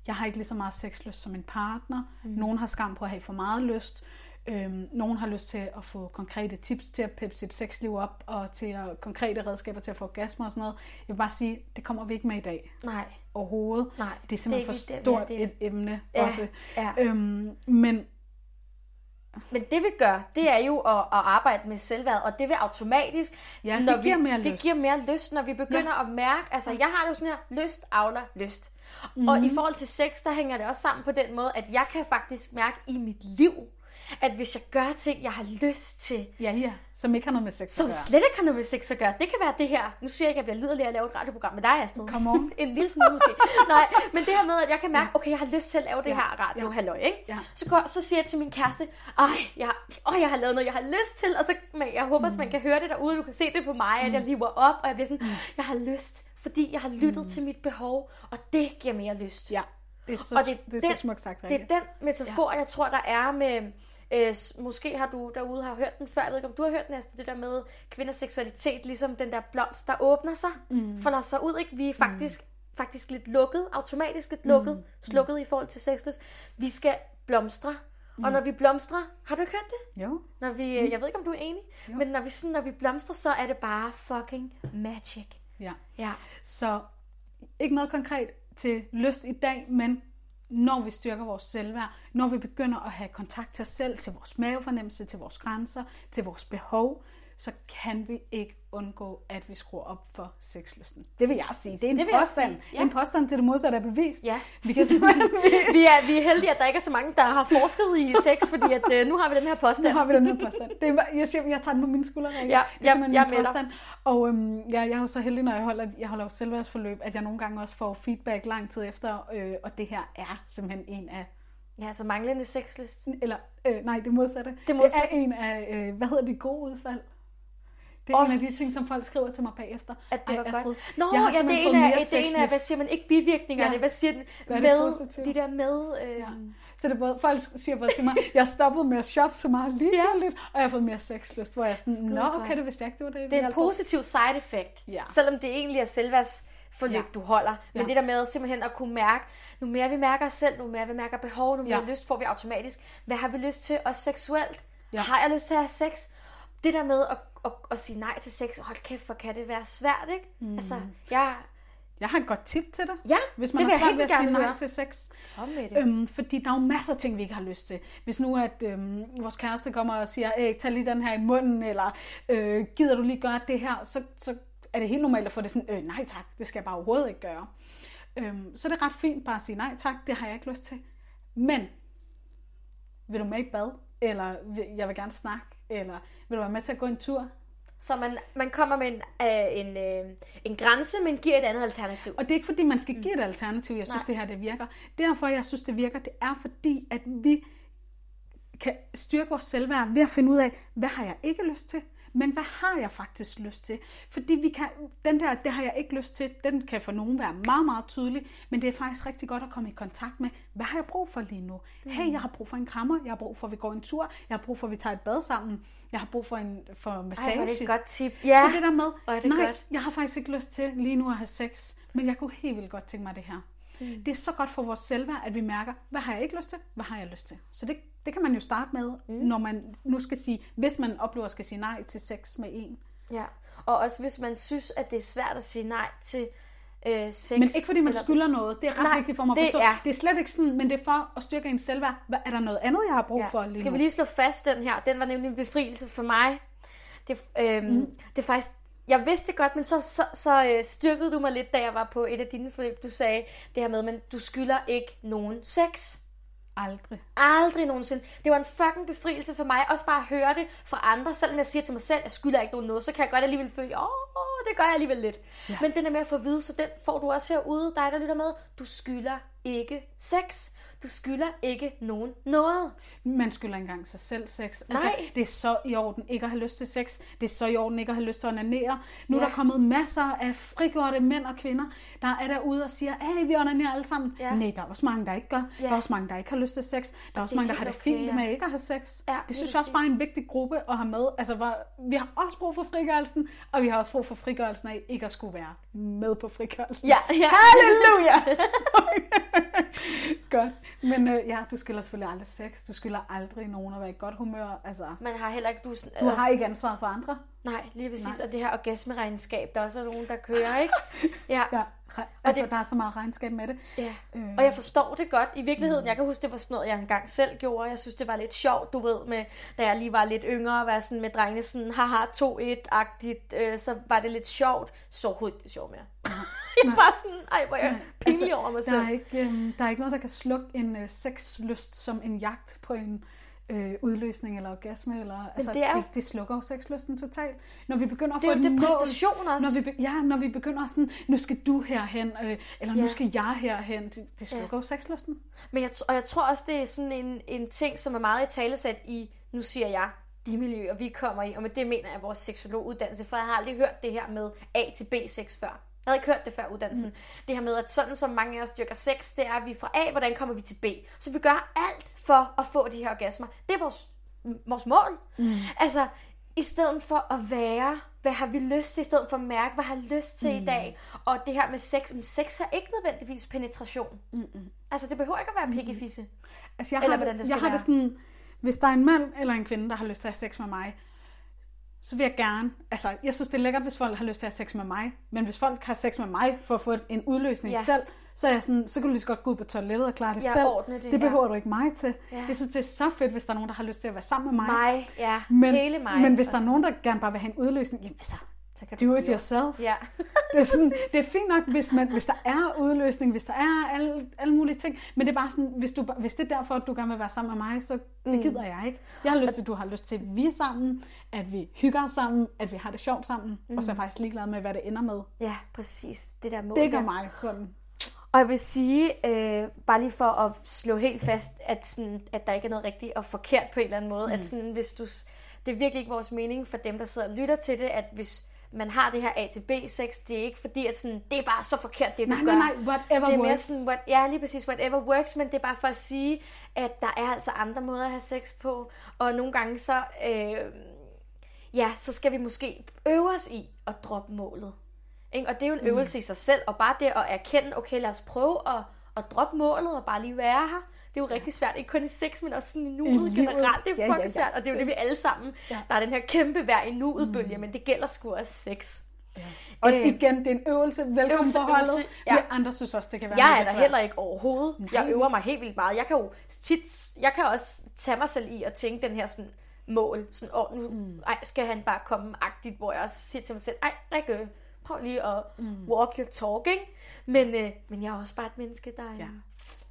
jeg har ikke lige så meget sexlyst som min partner. Mm. Nogen har skam på at have for meget lyst. Øhm, nogen har lyst til at få konkrete tips til at peppe sit sexliv op, og til at, konkrete redskaber til at få orgasmer og sådan noget. Jeg vil bare sige, det kommer vi ikke med i dag nej, overhovedet. Nej, det er simpelthen det er for det, stort det er- et emne Ja, også. ja. Øhm, men Men det vi gør, det er jo at, at arbejde med selvværd, og det vil automatisk, Ja, det når giver vi, mere det lyst. giver mere lyst, når vi begynder ja. at mærke, altså jeg har det jo sådan her, lyst avler lyst. Mm. Og i forhold til sex, der hænger det også sammen på den måde, at jeg kan faktisk mærke i mit liv, at hvis jeg gør ting, jeg har lyst til, ja, ja, som ikke har noget med sex at som gøre. slet ikke har noget med sex at gøre. Det kan være det her. Nu siger jeg ikke, at jeg bliver liderlig at lave et radioprogram med dig, Astrid. Come on. [laughs] en lille smule måske. Nej, men det her med, at jeg kan mærke, okay, jeg har lyst til at lave det Ja. her radio, Ja. halløj, ikke? Ja. Så, går, så siger jeg til min kæreste, ej, jeg, åh, jeg har lavet noget, jeg har lyst til, og så, men jeg håber, mm. at man kan høre det derude, du kan se det på mig, at jeg lever op, og jeg bliver sådan, jeg har lyst, fordi jeg har lyttet mm. til mit behov, og det giver mere lyst. Ja, det er så, Og det, det- det er den- så smukt sagt, Det Rikke. er den metafor, ja. jeg tror, der er med... Øh, måske har du derude har hørt den før, jeg ved ikke, om du har hørt den, Astrid, det der med kvinders seksualitet, ligesom den der blomst, der åbner sig, mm. folder sig ud, ikke? Vi er faktisk, mm. faktisk lidt lukket, automatisk lidt lukket, mm. slukket i forhold til sexlyst. Vi skal blomstre, mm. og når vi blomstrer, har du ikke hørt det? Jo, Når vi, mm. Jeg ved ikke, om du er enig, Jo. men når vi, sådan, når vi blomstrer, så er det bare fucking magic. ja. Ja. Så ikke noget konkret til lyst i dag, men når vi styrker vores selvværd, når vi begynder at have kontakt til os selv, til vores mavefornemmelse, til vores grænser, til vores behov, så kan vi ikke undgå, at vi skruer op for sexlysten. Det vil jeg sige. Det er en Det jeg påstand. sige, ja. En påstand til det modsatte er bevist. Ja. Vi kan [laughs] simpelthen, Vi er, vi er heldige, at der ikke er så mange, der har forsket i sex, fordi at, øh, nu har vi den her påstand. nu har vi den her påstand. Det er, jeg, siger, jeg tager den på mine skuldre. Ja, det er jeg- jeg min melder. påstand. Og øhm, ja, jeg er jo så heldig, når jeg holder, jeg holder jo selvværdsforløb, at jeg nogle gange også får feedback lang tid efter, øh, og det her er simpelthen en af Ja, så manglende sexlyst. eller øh, nej, det modsatte. Det modsatte. det er en af, øh, hvad hedder de gode udfald? Det er Åh. en af de ting, som folk skriver til mig bagefter. At det Ej, var Astrid, godt. Nå, jeg har ja, det er simpelthen en fået af, mere det er en af, hvad siger man, ikke bivirkningerne, Ja. hvad siger den? Hvad er det med, de der med, øh, Ja. Så det er både, folk siger både til mig, [laughs] jeg har stoppet med at shoppe så meget ligegyldigt, og jeg har fået mere sexlyst, hvor jeg er sådan, Skide nå okay, det vidste jeg ikke, det var det. Det er en hjalp på." positiv side effect, Ja. selvom det egentlig er selvværdsforløb, Ja. du holder. Men Ja. det der med simpelthen at kunne mærke, nu mere vi mærker os selv, nu mere vi mærker behov, nu mere Ja. lyst får vi automatisk. Hvad har vi lyst til? Og seksuelt. Ja. Har jeg lyst til at have sex? Det der med at, at, at sige nej til sex, hold kæft, hvor kan det være svært, ikke? Mm. Altså, jeg... Jeg har et godt tip til dig. Ja, hvis man det har svært ved at sige nej høre. til sex. Kom med det. Øhm, fordi der er jo masser af ting, vi ikke har lyst til. Hvis nu at øhm, vores kæreste kommer og siger, Æh, tag lige den her i munden, eller øh, gider du lige gøre det her, så, så er det helt normalt at få det sådan, øh, nej tak, det skal jeg bare overhovedet ikke gøre. Øhm, så det er ret fint bare at sige, nej tak, det har jeg ikke lyst til. Men, vil du med i bad? Eller jeg vil gerne snakke? Eller vil du være med til at gå en tur? Så man, man kommer med en, øh, en, øh, en grænse, men giver et andet alternativ. Og det er ikke fordi, man skal give et alternativ, jeg synes, Nej. det her det virker. Derfor, jeg synes, det virker, det er fordi, at vi kan styrke vores selvværd ved at finde ud af, hvad har jeg ikke lyst til, men hvad har jeg faktisk lyst til? Fordi vi kan, den der, det har jeg ikke lyst til, den kan for nogen være meget, meget tydelig, men det er faktisk rigtig godt at komme i kontakt med, hvad har jeg brug for lige nu? Hey, jeg har brug for en krammer, jeg har brug for, at vi går en tur, jeg har brug for, at vi tager et bad sammen, jeg har brug for en for massage. Ej, hvor er det et godt tip. Ja. Så det der med, er det nej, godt. jeg har faktisk ikke lyst til lige nu at have sex, men jeg kunne helt vildt godt tænke mig det her. Mm. Det er så godt for vores selvværd, at vi mærker, hvad har jeg ikke lyst til, hvad har jeg lyst til. Så det, det kan man jo starte med, mm. når man nu skal sige, hvis man oplever at skal sige nej til sex med en. Ja, og også hvis man synes, at det er svært at sige nej til øh, sex. Men ikke fordi man eller- skylder noget, det er ret Nej, vigtigt for mig at det forstå. er- Det er slet ikke sådan, men det er for at styrke ens selvværd. Hvad, er der noget andet, jeg har brug Ja. for lige Skal vi lige slå fast den her? Den var nemlig en befrielse for mig. Det, øhm, mm. det er faktisk... Jeg vidste det godt, men så, så, så øh, styrkede du mig lidt, da jeg var på et af dine forløb. Du sagde det her med, men du skylder ikke nogen sex. Aldrig. Aldrig nogensinde. Det var en fucking befrielse for mig. Også bare at høre det fra andre. Selvom jeg siger til mig selv, jeg skylder ikke nogen noget, så kan jeg godt alligevel føle, åh, oh, det gør jeg alligevel lidt. Ja. Men den er med at få at vide, så den får du også herude, dig der lytter med. Du skylder ikke sex. Du skylder ikke nogen noget. Man skylder engang sig selv sex. Altså, Nej. det er så i orden ikke at have lyst til sex. Det er så i orden ikke at have lyst til at onanere. Nu er Ja. der kommet masser af frigjorte mænd og kvinder, der er derude og siger, hey, vi onanerer alle sammen. Ja. Nej, der er også mange, der ikke gør. Ja. Der er også mange, der ikke har lyst til sex. Der er også det er mange, der har det okay, fint ja. med ikke at have sex. Ja, det lige synes jeg også bare er en vigtig gruppe at have med. Altså, hvor, vi har også brug for frigørelsen, og vi har også brug for frigørelsen af ikke at skulle være med på frigørelsen. Ja, ja. Halleluja! [laughs] [laughs] Godt. Men øh, ja, du skylder selvfølgelig aldrig sex. Du skylder aldrig nogen at være i godt humør. Altså, Man har heller ikke... Du, du har ikke ansvaret for andre. Nej, lige præcis. Nej. Nej. Og det her orgasmeregnskab, der også er nogen, der kører, ikke? [laughs] Ja. Ja, re- altså, det- der er så meget regnskab med det. ja. Øh. Og jeg forstår det godt. I virkeligheden, jeg kan huske, det var sådan noget, jeg engang selv gjorde. Jeg synes, det var lidt sjovt, du ved, med, da jeg lige var lidt yngre, at være sådan med drengene sådan, haha, 2-1-agtigt, øh, så var det lidt sjovt. Så overhovedet ikke det sjovt mere. [laughs] jeg var sådan, ej, hvor jeg pinlig over mig selv. Altså, der, er ikke, øh, der er ikke noget, der kan slukke en øh, sexlyst som en jagt på en øh, udløsning eller orgasme. Eller, altså, det er jo- det, det slukker jo sexlysten totalt. Når vi begynder at Det er få jo et det mål, præstation også. Når vi, be- ja, når vi begynder sådan, nu skal du herhen, øh, eller nu Ja. skal jeg herhen. Det, det slukker Ja. jo sexlysten. Men jeg, og jeg tror også, det er sådan en, en ting, som er meget i talesat i, nu siger jeg, de miljøer, vi kommer i, og med det mener jeg vores seksologuddannelse, for jeg har aldrig hørt det her med A til B sex før. Jeg havde ikke hørt det før uddannelsen. Mm. Det her med, at sådan som mange af os dyrker sex, det er, at vi fra A, hvordan kommer vi til B. Så vi gør alt for at få de her orgasmer. Det er vores, vores mål. Mm. Altså, i stedet for at være, hvad har vi lyst til, i stedet for at mærke, hvad har jeg lyst til mm. i dag. Og det her med sex, men sex er ikke nødvendigvis penetration. Mm-mm. Altså, det behøver ikke at være pikkefisse. Altså, jeg Eller har, hvordan det, det jeg har det være. sådan, hvis der er en mand eller en kvinde, der har lyst til at have sex med mig, så vil jeg gerne, altså jeg synes det er lækkert, hvis folk har lyst til at have sex med mig, men hvis folk har sex med mig for at få en udløsning ja. selv, så er jeg sådan, så kan du lige så godt gå ud på toilettet og klare det Ja, selv. det, det behøver ja. du ikke mig til. Ja. Jeg synes det er så fedt, hvis der er nogen, der har lyst til at være sammen med mig. Mig, ja, men, hele mig. Men hvis der er Og nogen, der gerne bare vil have en udløsning, jamen altså, så kan do it yourself. Ja. [laughs] Det er, sådan, det er fint nok, hvis, man, hvis der er udløsning, hvis der er alle, alle mulige ting. Men det er bare sådan, hvis, du, hvis det er derfor, at du gerne vil være sammen med mig, så det gider jeg ikke. Jeg har lyst til, at du har lyst til, at vi er sammen, at vi hygger os sammen, at vi har det sjovt sammen. Mm. Og så er jeg faktisk ligeglad med, hvad det ender med. ja, præcis. Det der mål Det gør der. mig sådan. Og jeg vil sige, øh, bare lige for at slå helt fast, at, sådan, at der ikke er noget rigtigt og forkert på en eller anden måde. Mm. At sådan, hvis du, det er virkelig ikke vores mening for dem, der sidder og lytter til det, at hvis man har det her A til B-sex, det er ikke fordi, at sådan, det er bare så forkert, det Nej, du nej, gør. nej, whatever det er mere works. sådan, what, ja, lige præcis, whatever works, men det er bare for at sige, at der er altså andre måder at have sex på, og nogle gange så, øh, ja, så skal vi måske øve os i at droppe målet. Ikke? Og det er jo en øvelse i sig selv, og bare det at erkende, okay, lad os prøve at, at droppe målet og bare lige være her. Det er jo rigtig svært, ikke kun i sex, men også sådan i nuet livet. generelt. Det er Ja, fucking ja, ja. svært, og det er jo det, vi alle sammen, Ja. der er den her kæmpe vær i nuet bølge, men det gælder sgu også sex. Og Øh, igen, det er en øvelse. Velkommen øvelse, på holdet. øvelse, ja. Vi andre synes også, det kan være Jeg er der heller ikke overhovedet. Nej. Jeg øver mig helt vildt meget. Jeg kan jo tit, jeg kan også tage mig selv i at tænke den her sådan mål, sådan, åh, nu mm. ej, skal han bare komme agtigt, hvor jeg også siger til mig selv, ej, Rikke, prøv lige at mm. walk your talk, ikke? Men, øh, men jeg er også bare et menneske, der, Ja. ja.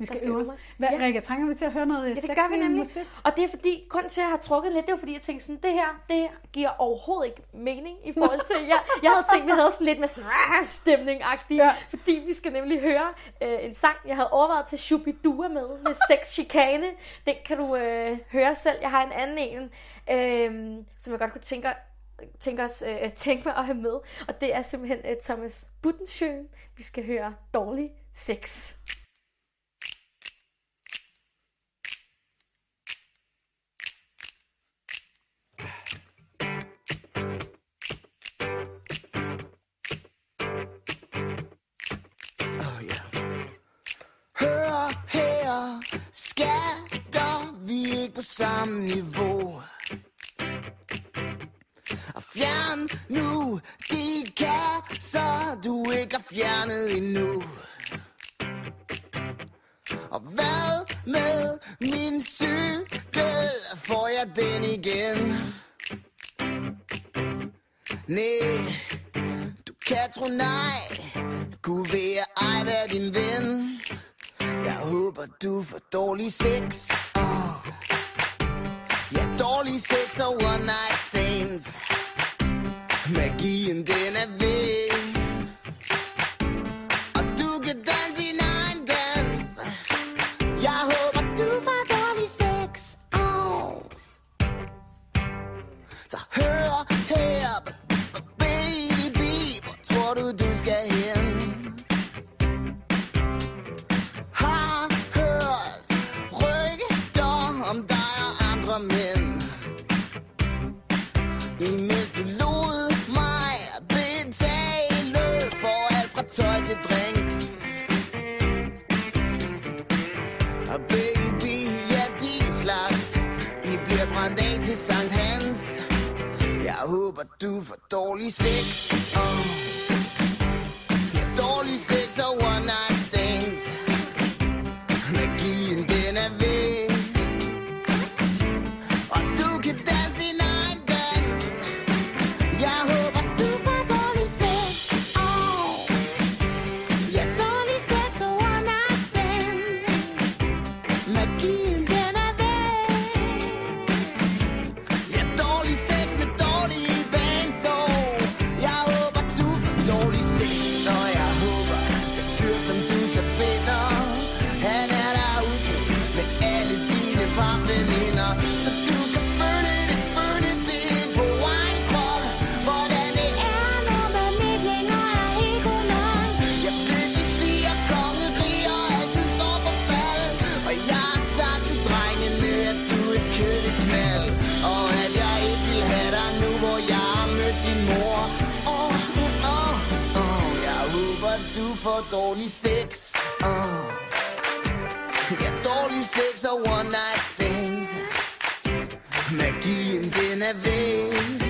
Vi skal, skal øve os. Hvad, Ja. Rikke, trænger vi til at høre noget Ja, det sexy gør vi nemlig. musik? Og det er fordi, grund til, at jeg har trukket lidt, det var fordi, jeg tænkte sådan, det her, det giver overhovedet ikke mening i forhold til, jeg, jeg havde tænkt, vi havde sådan lidt med sådan ah, stemning-agtigt, Ja. ja. fordi vi skal nemlig høre øh, en sang, jeg havde overvejet til Shubidua med, med sex chikane. Den kan du øh, høre selv. Jeg har en anden en, øh, som jeg godt kunne tænke, tænke, os, øh, tænke mig at have med, og det er simpelthen øh, Thomas Buttensjøen. Vi skal høre Dårlig Sex. På samme niveau. Og fjern nu de kasser, du ikke har fjernet endnu. Og hvad med min cykel, får jeg den igen? Nej, du kan tro nej, du kunne være ej være din ven. Jeg håber, du får dårlig sex. Oh. Ja, dårlig sex og one night stands. Magien, den er væk. 46. Din mor. Åh, uh, åh, uh, åh, uh. jeg håber, du får dårlig sex. Åh. Ja, dårlig sex og one night stands. Magien, den er væk.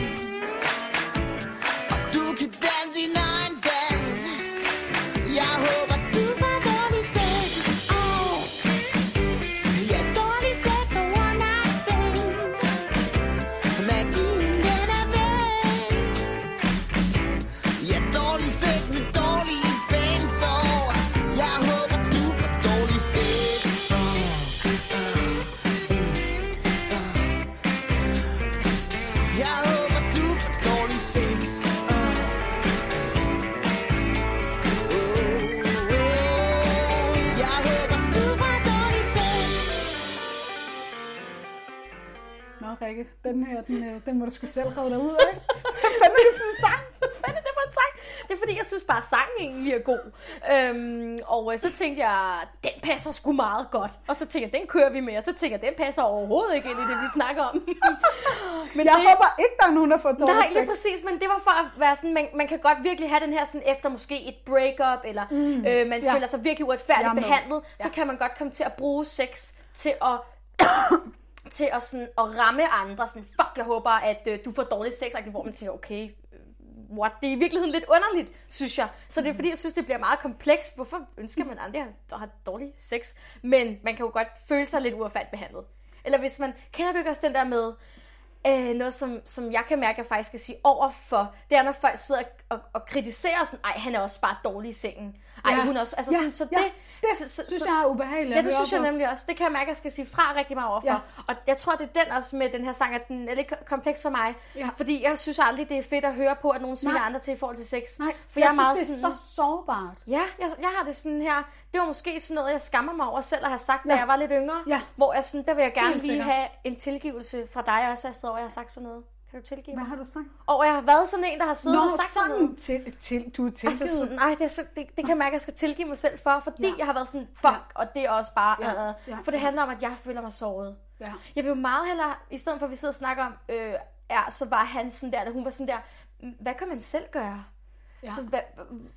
Rikke. Den her, den, øh, den må du sgu selv redde dig ud af. [laughs] Hvad fanden er det for en sang? Hvad fanden er det for en sang? Det er fordi, jeg synes bare, sangen egentlig er god. Øhm, og øh, så tænkte jeg, den passer sgu meget godt. Og så tænkte jeg, den kører vi med. Og så tænkte jeg, den passer overhovedet ikke ind i det, vi snakker om. [laughs] Men Jeg det, håber ikke, der er nogen, der får dårlig Nej, lige sex. præcis, men det var for at være sådan, man, man kan godt virkelig have den her sådan efter måske et breakup, eller mm, øh, man ja. føler sig virkelig uretfærdigt behandlet, så Ja. kan man godt komme til at bruge sex til at [coughs] [coughs] til at, sådan, at ramme andre, sådan, fuck, jeg håber, at øh, du får dårlig sex, hvor man tænker, okay, øh, what? Det er i virkeligheden lidt underligt, synes jeg. Så det er fordi, jeg synes, det bliver meget komplekst. Hvorfor ønsker man aldrig at have dårlig sex? Men man kan jo godt føle sig lidt uretfærdigt behandlet. Eller hvis man, kender du ikke også den der med, øh, noget som, som jeg kan mærke, at jeg faktisk skal sige overfor, det er, når folk sidder og, og kritiserer sådan, ej, han er også bare dårlig i sengen. Ej, Ja. hun er også, altså Ja, sådan, så ja, det, det så, synes så, jeg er ubehageligt Ja, det synes jeg nemlig også. Det kan jeg mærke, at jeg skal sige fra rigtig meget overfor. Ja. Og jeg tror, det er den også med den her sang, at den er lidt kompleks for mig. Ja. Fordi jeg synes aldrig, det er fedt at høre på, at nogen sviner andre til i forhold til sex. Nej, for jeg, jeg, er meget synes, det er sådan, så sårbart. Ja, jeg, jeg har det sådan her. Det var måske sådan noget, jeg skammer mig over selv at have sagt, da Ja. jeg var lidt yngre. Ja. Hvor jeg sådan, der vil jeg gerne Helt lige sikkert. have en tilgivelse fra dig også, Astrid, over at jeg har sagt sådan noget. Kan du tilgive Hvad mig? har du sagt? Og jeg har været sådan en, der har siddet Nå, og sagt sådan noget. sådan til, til, du er tilgivet. Altså sådan, nej, det, er så, det, det kan jeg mærke, at jeg skal tilgive mig selv for, fordi Ja. jeg har været sådan, fuck, Ja. og det er også bare, Ja. ja. Ja. for det handler om, at jeg føler mig såret. ja. Jeg vil jo meget hellere, i stedet for at vi sidder og snakker om, øh, ja, så var han sådan der, da hun var sådan der, "Mm, hvad kan man selv gøre? Ja. Så hvad,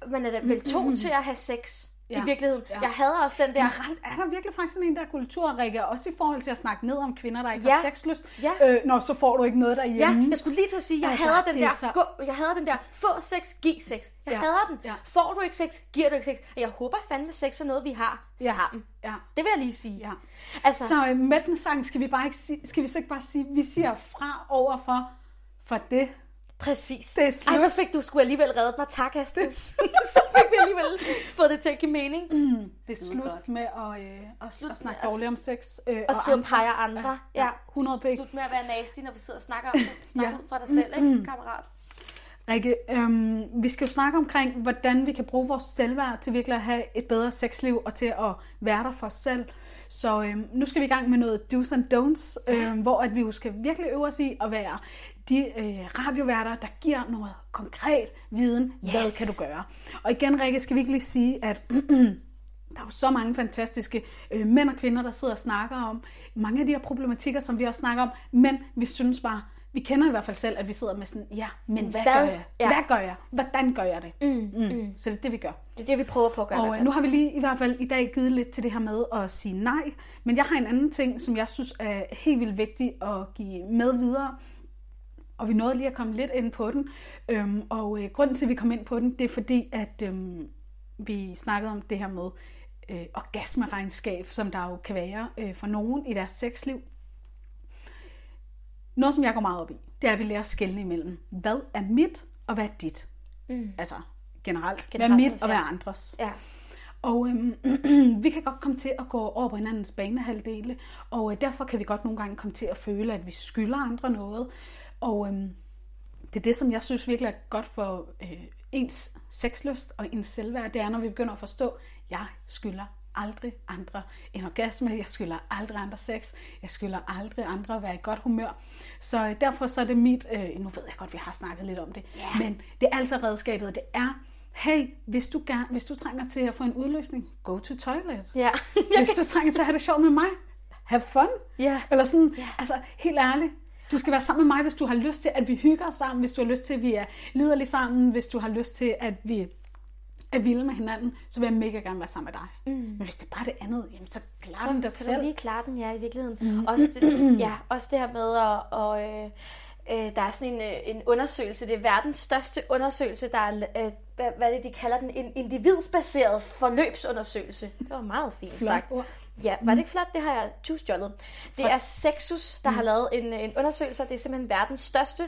man er da vel to [clears throat] til at have sex, Ja. i virkeligheden. Ja. Jeg hader også den der, Generelt er der virkelig faktisk sådan en der kultur, Rikke, også i forhold til at snakke ned om kvinder, der ikke Ja. har sexlyst. Ja. Øh, nå, så får du ikke noget Ja, derhjemme. jeg skulle lige til at sige, jeg Altså, hader den er der, så- gå, jeg hader den der, få sex, giv sex. Jeg Ja, ja. hader den. ja. Ja. Får du ikke sex, giver du ikke sex. Og jeg håber fandme, sex er noget, vi har Ja. sammen. Ja. Det vil jeg lige sige. Ja. Altså, Så øh, med den sang skal vi, bare ikke sige, skal vi så ikke bare sige, vi siger fra over for, for det. Præcis. Det er slut. Ej, så fik du sgu alligevel reddet mig. Tak, Astrid. [laughs] Slut. så fik vi alligevel fået det til at give mening. Mm. Det er slut godt. med at, øh, at, at snakke dårligt om sex. Øh, Og sidde og andre. pege andre. Ja. ja, 100 p. Slut med at være nasty, når vi sidder og snakker om det. Snak Ja. ud fra dig selv, ikke, kammerat? Rikke, øhm, vi skal jo snakke omkring, hvordan vi kan bruge vores selvværd til virkelig at have et bedre sexliv og til at være der for os selv. Så øhm, nu skal vi i gang med noget do's and don'ts, øhm, hvor at vi jo skal virkelig øve os i at være de øh, radioværter, der giver noget konkret viden. Yes. Hvad kan du gøre? Og igen, Rikke, skal vi ikke lige sige, at [clears throat] der er jo så mange fantastiske øh, mænd og kvinder, der sidder og snakker om mange af de her problematikker, som vi også snakker om, men vi synes bare, vi kender i hvert fald selv, at vi sidder med sådan, ja, men hvad, Hvad? gør jeg? Ja. Hvad gør jeg? Hvordan gør jeg det? Mm, mm. Så det er det, vi gør. Det er det, vi prøver på at gøre. Og øh, nu har vi lige i hvert fald i dag givet lidt til det her med at sige nej, men jeg har en anden ting, som jeg synes er helt vildt vigtig at give med videre. Og vi nåede lige at komme lidt ind på den. Øhm, og øh, grunden til, at vi kom ind på den, det er fordi, at øhm, vi snakkede om det her med øh, orgasmeregnskab, som der jo kan være øh, for nogen i deres sexliv. Noget, som jeg går meget op i, det er, at vi lærer at skelne imellem, hvad er mit, og hvad er dit. Mm. Altså generelt, generelt, hvad er mit, og hvad er andres. Ja. Og øhm, [clears throat] vi kan godt komme til at gå over på hinandens banehalvdele, og øh, derfor kan vi godt nogle gange komme til at føle, at vi skylder andre noget. Og øhm, det er det, som jeg synes virkelig er godt for øh, ens sexlyst og ens selvværd, det er, når vi begynder at forstå, at jeg skylder aldrig andre en orgasme, jeg skylder aldrig andre sex, jeg skylder aldrig andre at være i godt humør. Så øh, derfor så er det mit, øh, nu ved jeg godt, vi har snakket lidt om det, Ja. men det er altså redskabet, det er, hey, hvis du, gerne, hvis du trænger til at få en udløsning, go to toilet. Ja. [laughs] Hvis du trænger til at have det sjovt med mig, have fun. Ja. Eller sådan, altså helt ærligt, du skal være sammen med mig, hvis du har lyst til, at vi hygger os sammen, hvis du har lyst til, at vi er liderlige sammen, hvis du har lyst til, at vi er vilde med hinanden, så vil jeg mega gerne være sammen med dig. Mm. Men hvis det er bare det andet, jamen, så klar den dig så kan selv. du lige klare den, ja, i virkeligheden. Mm. Også, det, [clears throat] ja, også det her med at... Og, øh, øh, der er sådan en, øh, en undersøgelse, det er verdens største undersøgelse, der er, øh, hvad, hvad er det, de kalder den, en individsbaseret forløbsundersøgelse. Det var meget fint Flot sagt. ord. Ja, var det ikke flot? Det har jeg tjusjollet. Det er Sexus, der har lavet en, en undersøgelse, det er simpelthen verdens største.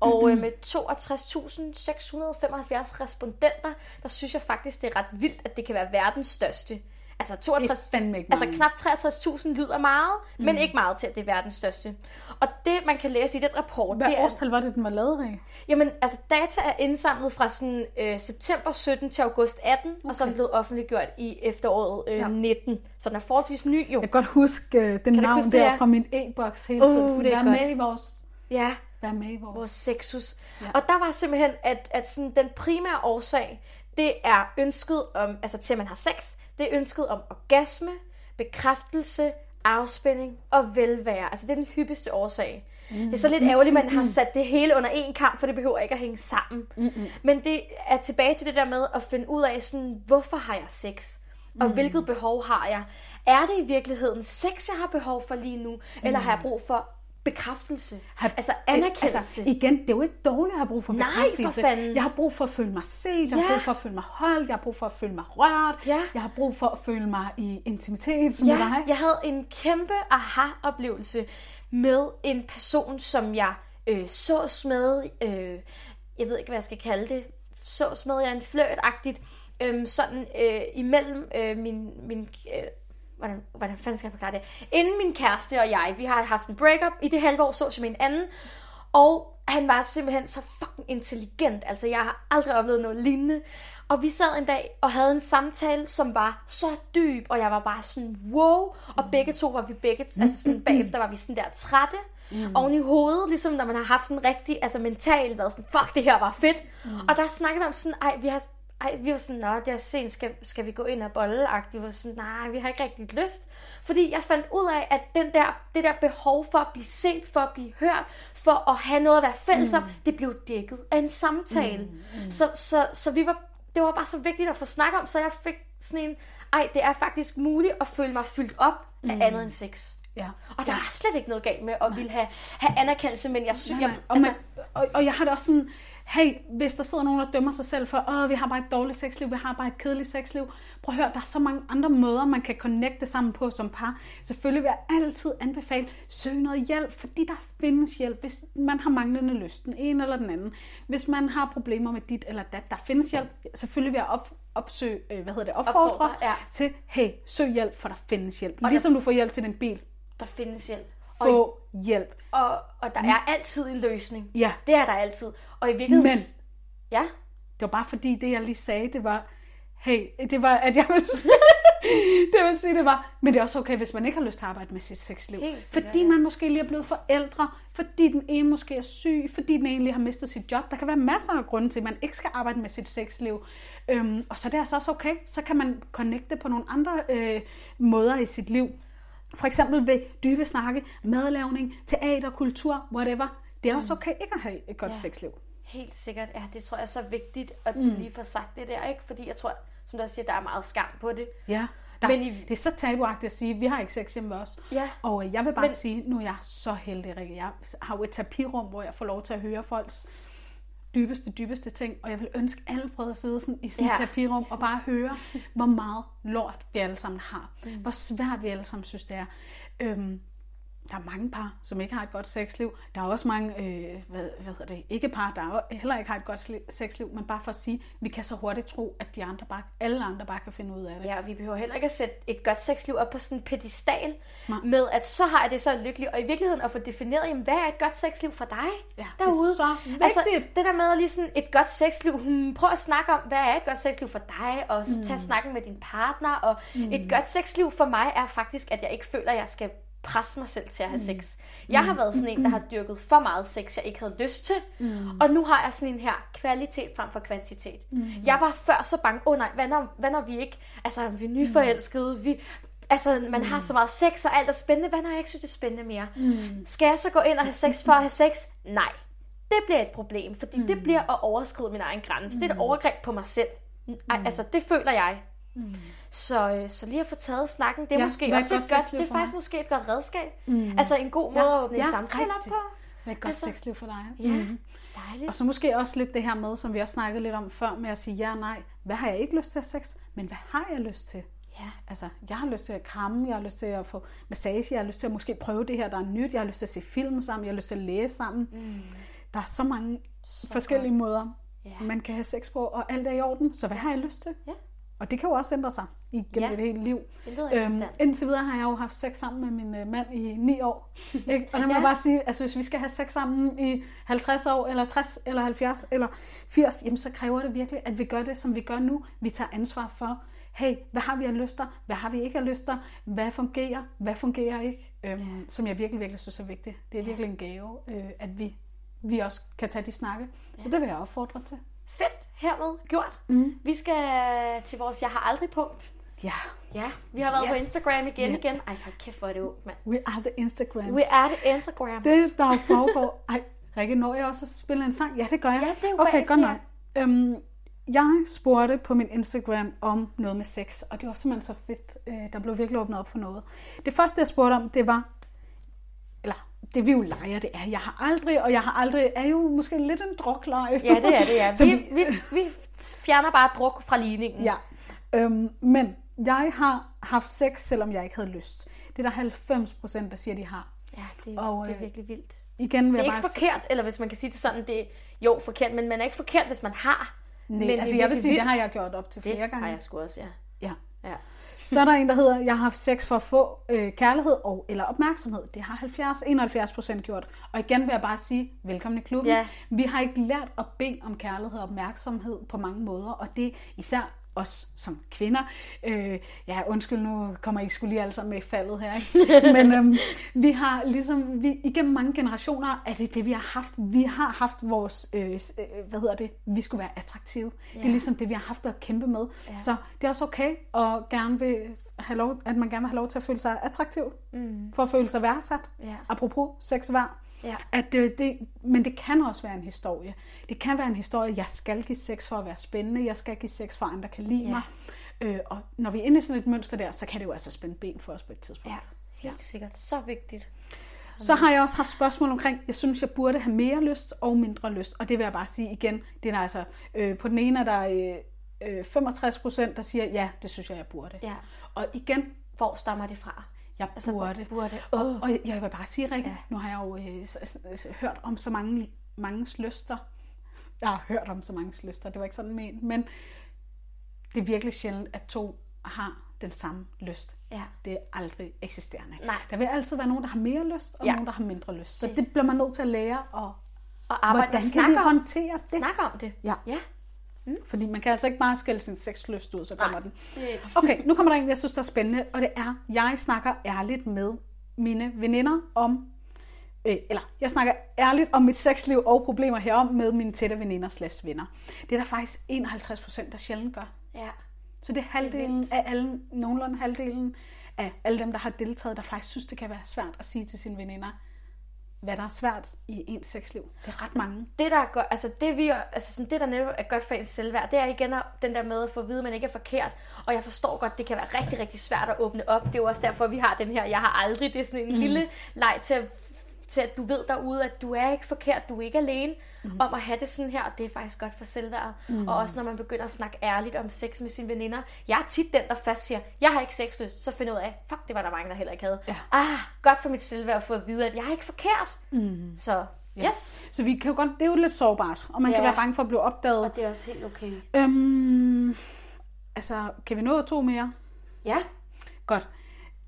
Og øh, med 62.675 respondenter, der synes jeg faktisk, det er ret vildt, at det kan være verdens største. Altså 62, Det fandme ikke altså knap 63.000 lyder meget, mm. men ikke meget til, at det er verdens største. Og det, man kan læse i den rapport, Hvad det er, årstal var det, den var lavet af? jamen, altså data er indsamlet fra sådan, øh, september 17 til august 18, okay. og så er den blevet offentliggjort i efteråret øh, Ja. ja. 19. Så den er forholdsvis ny jo. Jeg kan godt huske uh, den du navn huske der fra min e-boks hele Uh, tiden. Sådan, det er vær godt. med i vores... Ja. Vær med i vores... vores sexus. Ja. Og der var simpelthen, at, at sådan, den primære årsag, det er ønsket om, altså til at man har sex, det er ønsket om orgasme, bekræftelse, afspænding og velvære. Altså det er den hyppigste årsag. Mm. Det er så lidt ærgerligt, at man har sat det hele under én kamp, for det behøver ikke at hænge sammen. Mm-mm. Men det er tilbage til det der med at finde ud af, sådan, hvorfor har jeg sex? Og mm. hvilket behov har jeg? Er det i virkeligheden sex, jeg har behov for lige nu? Eller har jeg brug for bekræftelse? Har- altså anerkendelse? Altså, igen, det er jo ikke dårligt at have brug for Nej, for bekræftelse. fanden. Jeg har brug for at føle mig set, jeg har Ja. brug for at føle mig holdt, jeg har brug for at føle mig rørt, Ja. jeg har brug for at føle mig i intimitet med Ja, dig. jeg havde en kæmpe aha-oplevelse med en person, som jeg øh, sås med, øh, jeg ved ikke, hvad jeg skal kalde det, sås med, jeg er en flirtagtigt, øh, sådan øh, imellem øh, min, min øh, hvordan, hvordan fanden skal jeg forklare det? Inden min kæreste og jeg, vi har haft en breakup, i det halve år så med en anden, og han var simpelthen så fucking intelligent. Altså, jeg har aldrig oplevet noget lignende. Og vi sad en dag og havde en samtale, som var så dyb, og jeg var bare sådan, wow. Og begge to var vi begge, altså sådan bagefter var vi sådan der trætte. Mm. Oven i hovedet, ligesom når man har haft sådan rigtig, altså mentalt været sådan, fuck, det her var fedt. Mm. Og der snakkede vi om sådan, ej, vi har ej, vi var sådan, nå, det er sent, skal, skal vi gå ind og bolle Vi var sådan, nej, vi har ikke rigtig lyst. Fordi jeg fandt ud af, at den der, det der behov for at blive set, for at blive hørt, for at have noget at være fælles om, det blev dækket af en samtale. Mm, mm. Så, så, så vi var, det var bare så vigtigt at få snakket om, så jeg fik sådan en, ej, det er faktisk muligt at føle mig fyldt op af Mm. andet end sex. Ja. Og der er slet ikke noget galt med at ville have, have anerkendelse, men jeg synes, Nej, jeg, nej. Og, altså, man, og, og jeg har det også sådan, hey, hvis der sidder nogen, der dømmer sig selv for, åh, vi har bare et dårligt sexliv, vi har bare et kedeligt sexliv. Prøv at høre, der er så mange andre måder, man kan connecte sammen på som par. Selvfølgelig vil jeg altid anbefale, søg noget hjælp, fordi der findes hjælp, hvis man har manglende lyst, den ene eller den anden. Hvis man har problemer med dit eller dat, der findes hjælp. Selvfølgelig vil jeg op, opsøge, øh, hvad hedder det, opfordre Opfordre, ja. til, hey, søg hjælp, for der findes hjælp. der- Ligesom du får hjælp til din bil, der findes hjælp. Og, få hjælp. og, og der er altid en løsning. Ja. Det er der altid. Og i virkeligheden... Men- Ja. Det var bare fordi, det jeg lige sagde, det var, hey, det var, at jeg ville sige, [laughs] det vil sige, det var, men det er også okay, hvis man ikke har lyst til at arbejde med sit sexliv. Helt sikkert, fordi man måske lige er blevet forældre, fordi den ene måske er syg, fordi den ene lige har mistet sit job. Der kan være masser af grunde til, at man ikke skal arbejde med sit sexliv. Øhm, og så er det altså også okay, så kan man connecte på nogle andre øh, måder i sit liv. For eksempel ved dybe snakke, madlavning, teater, kultur, whatever. Det er også okay ikke at have et godt. Ja. sexliv. Helt sikkert. Ja, det tror jeg er så vigtigt, at du Mm. lige får sagt det der, ikke? Fordi jeg tror, som du også siger, der er meget skam på det. Ja, der, Men Men i- det er så tabuagtigt at sige, at vi har ikke sex hjemme os. Ja. Og øh, jeg vil bare Men- Men... sige, nu er jeg så heldig, Rikke. Jeg har jo et tapirum, hvor jeg får lov til at høre folks dybeste, dybeste ting. Og jeg vil ønske, at alle prøvede at sidde sådan i sådan et Ja, tapirum og bare høre, hvor meget lort vi alle sammen har. Mm. Hvor svært vi alle sammen synes, det er. Øhm, der er mange par, som ikke har et godt sexliv. Der er også mange, øh, hvad, hvad hedder det, ikke par, der er- heller ikke har et godt sexliv. Men bare for at sige, vi kan så hurtigt tro, at de andre bare, alle andre bare kan finde ud af det. Ja, og vi behøver heller ikke at sætte et godt sexliv op på sådan en pedestal Nej. med, at så har jeg det så lykkeligt. Og i virkeligheden at få defineret, jamen, hvad er et godt sexliv for dig Ja, det er derude? så Altså, det der med at lige sådan et godt sexliv, hmm, prøv at snakke om, hvad er et godt sexliv for dig, og mm. tage snakken med din partner. Og mm. et godt sexliv for mig er faktisk, at jeg ikke føler, at jeg skal presse mig selv til at have sex. Jeg har været sådan en, der har dyrket for meget sex, jeg ikke havde lyst til. Mm. Og nu har jeg sådan en her kvalitet frem for kvantitet. Mm. Jeg var før så bange, åh oh, nej, hvad når, hvad når vi ikke, altså vi er nyforelskede, vi, altså man har så meget sex, og alt er spændende, hvad når jeg ikke synes, det er spændende mere? Mm. Skal jeg så gå ind og have sex for at have sex? Nej. Det bliver et problem, fordi mm. det bliver at overskride min egen grænse. Mm. Det er et overgreb på mig selv. Ej, altså, det føler jeg. Mm. Så, øh, så lige at få taget snakken, det er Ja, måske også et godt det er faktisk mig? måske et godt redskab. Mm. Altså en god måde Ja, at åbne en ja, samtale op rigtigt. på. Hvad er et godt Altså- sexliv for dig? Ja, Mhm. dejligt. Og så måske også lidt det her med, som vi også snakkede lidt om før, med at sige ja og nej. Hvad har jeg ikke lyst til at sex, men hvad har jeg lyst til? Ja. Altså, jeg har lyst til at kramme, jeg har lyst til at få massage, jeg har lyst til at måske prøve det her, der er nyt, jeg har lyst til at se film sammen, jeg har lyst til at læse sammen. Mm. Der er så mange så forskellige godt. måder, Ja. man kan have sex på, og alt er i orden. Så hvad har jeg lyst til? Ja. Og det kan jo også ændre sig igennem Ja. et helt liv. Øhm, indtil videre har jeg jo haft sex sammen med min øh, mand i 9 år. [laughs] Ikke? Og der må Ja. jeg bare sige, altså hvis vi skal have sex sammen i 50 år, eller 60, eller 70, eller 80, jamen så kræver det virkelig, at vi gør det, som vi gør nu. Vi tager ansvar for, hey, hvad har vi af lyster? Hvad har vi ikke af lyster? Hvad fungerer? Hvad fungerer ikke? Øhm, som jeg virkelig, virkelig synes er vigtigt. Det er virkelig en gave, øh, at vi, vi også kan tage de snakke. Så det vil jeg opfordre til. Fedt, hermed gjort. Mm. Vi skal til vores Jeg har aldrig punkt. Ja, Ja, vi har været yes. på. Instagram igen Ja. igen. Ej, hold kæft, hvor er det ungt, mand. we are the Instagrams. We are the Instagrams. Det, der foregår... Ej, Rikke, når jeg også at spille en sang? Ja, det gør jeg. Ja, det er jo Okay, godt nok. Øhm, jeg spurgte på min Instagram om noget med sex, og det var simpelthen så fedt. Øh, der blev virkelig åbnet op for noget. Det første, jeg spurgte om, det var... Det vi jo leger, det er, jeg har aldrig, og jeg har aldrig, er jo måske lidt en drukleje. Ja, det er det, ja. [laughs] Vi, vi, vi fjerner bare druk fra ligningen. Ja, øhm, men jeg har haft sex, selvom jeg ikke havde lyst. Det er der 90 procent, der siger, de har. ja det, Og, det er øh, virkelig vildt. Igen vil Det er ikke bare forkert, eller hvis man kan sige det sådan, det er jo forkert, men man er ikke forkert, hvis man har. Nej, men det altså jeg vil sige, det vildt. har jeg gjort op til Det flere gange. har jeg sgu også, ja. Ja. ja. Så er der en, der hedder, jeg har haft sex for at få øh, kærlighed og eller opmærksomhed. Det har 70-71 procent gjort. Og igen vil jeg bare sige, velkommen i klubben. Ja. Vi har ikke lært at bede om kærlighed og opmærksomhed på mange måder. Og det især os som kvinder. Øh, ja, undskyld, nu kommer I skulle lige alle sammen med faldet her. Ikke? [laughs] Men øhm, vi har ligesom, vi, igennem mange generationer er det det, vi har haft. Vi har haft vores, øh, øh, hvad hedder det, vi skulle være attraktive. Ja. Det er ligesom det, vi har haft at kæmpe med. Ja. Så det er også okay at gerne vil have lov, at man gerne vil have lov til at føle sig attraktiv. Mm. For at føle sig værdsat. Ja. Apropos sex værd. Ja. At det, det, men det kan også være en historie. Det kan være en historie, jeg skal give sex for at være spændende, jeg skal give sex for, at andre kan lide Ja. mig. Øh, og når vi er inde i sådan et mønster der, så kan det jo altså spænde ben for os på et tidspunkt. Ja, helt sikkert. Så vigtigt. Så har jeg også haft spørgsmål omkring, jeg synes, jeg burde have mere lyst og mindre lyst. Og det vil jeg bare sige igen, det er altså, øh, på den ene er der øh, øh, 65 procent, der siger, ja, det synes jeg, jeg burde. Ja. Og igen, Hvor stammer det fra? Jeg Altså, burde. burde. Og, Åh. og jeg vil bare sige, Rikke, ja. nu har jeg jo øh, s- s- s- hørt om så mange manges lyster. Jeg har hørt om så mange lyster, det var ikke sådan ment, men det er virkelig sjældent, at to har den samme lyst. Ja. Det er aldrig eksisterende. Nej. Der vil altid være nogen, der har mere lyst, og Ja. nogen, der har mindre lyst. Så det bliver man nødt til at lære, og Og arbejde hvordan med kan vi snakke håndtere det? snakke om det. Ja. Ja. Fordi man kan altså ikke bare skælde sin sexlyst ud, så kommer Nej. den. Det- [laughs] Okay, nu kommer der en, jeg synes, der er spændende, og det er, jeg snakker ærligt med mine veninder om, øh, eller jeg snakker ærligt om mit sexliv og problemer herom med mine tætte veninder slash venner. Det er der faktisk 51 procent, der sjældent gør. Ja. Så det er halvdelen af alle, nogenlunde halvdelen af alle dem, der har deltaget, der faktisk synes, det kan være svært at sige til sine veninder, hvad der er svært i ens sexliv. Det er ret mange. det, der er godt, altså det, vi, altså sådan, det, der netop er godt for ens selvværd, det er igen den der med at få at vide, at man ikke er forkert. Og jeg forstår godt, det kan være rigtig, rigtig svært at åbne op. Det er jo også derfor, vi har den her, jeg har aldrig. Det er sådan en mm. lille leg til at, til at du ved derude, at du er ikke forkert, du er ikke alene mm. om at have det sådan her, og det er faktisk godt for selvværdet. Mm. Og også når man begynder at snakke ærligt om sex med sine veninder. Jeg er tit den, der først siger, jeg har ikke sexlyst, så finder ud af, fuck, det var der mange, der heller ikke havde. Ja. Ah, godt for mit selvværd at få at vide, at jeg er ikke forkert. Mm. Så yes, Så vi kan jo godt, det er jo lidt sårbart, og man kan Ja. være bange for at blive opdaget. og det er også helt okay. Øhm, altså, kan vi nå to mere? Ja, Godt.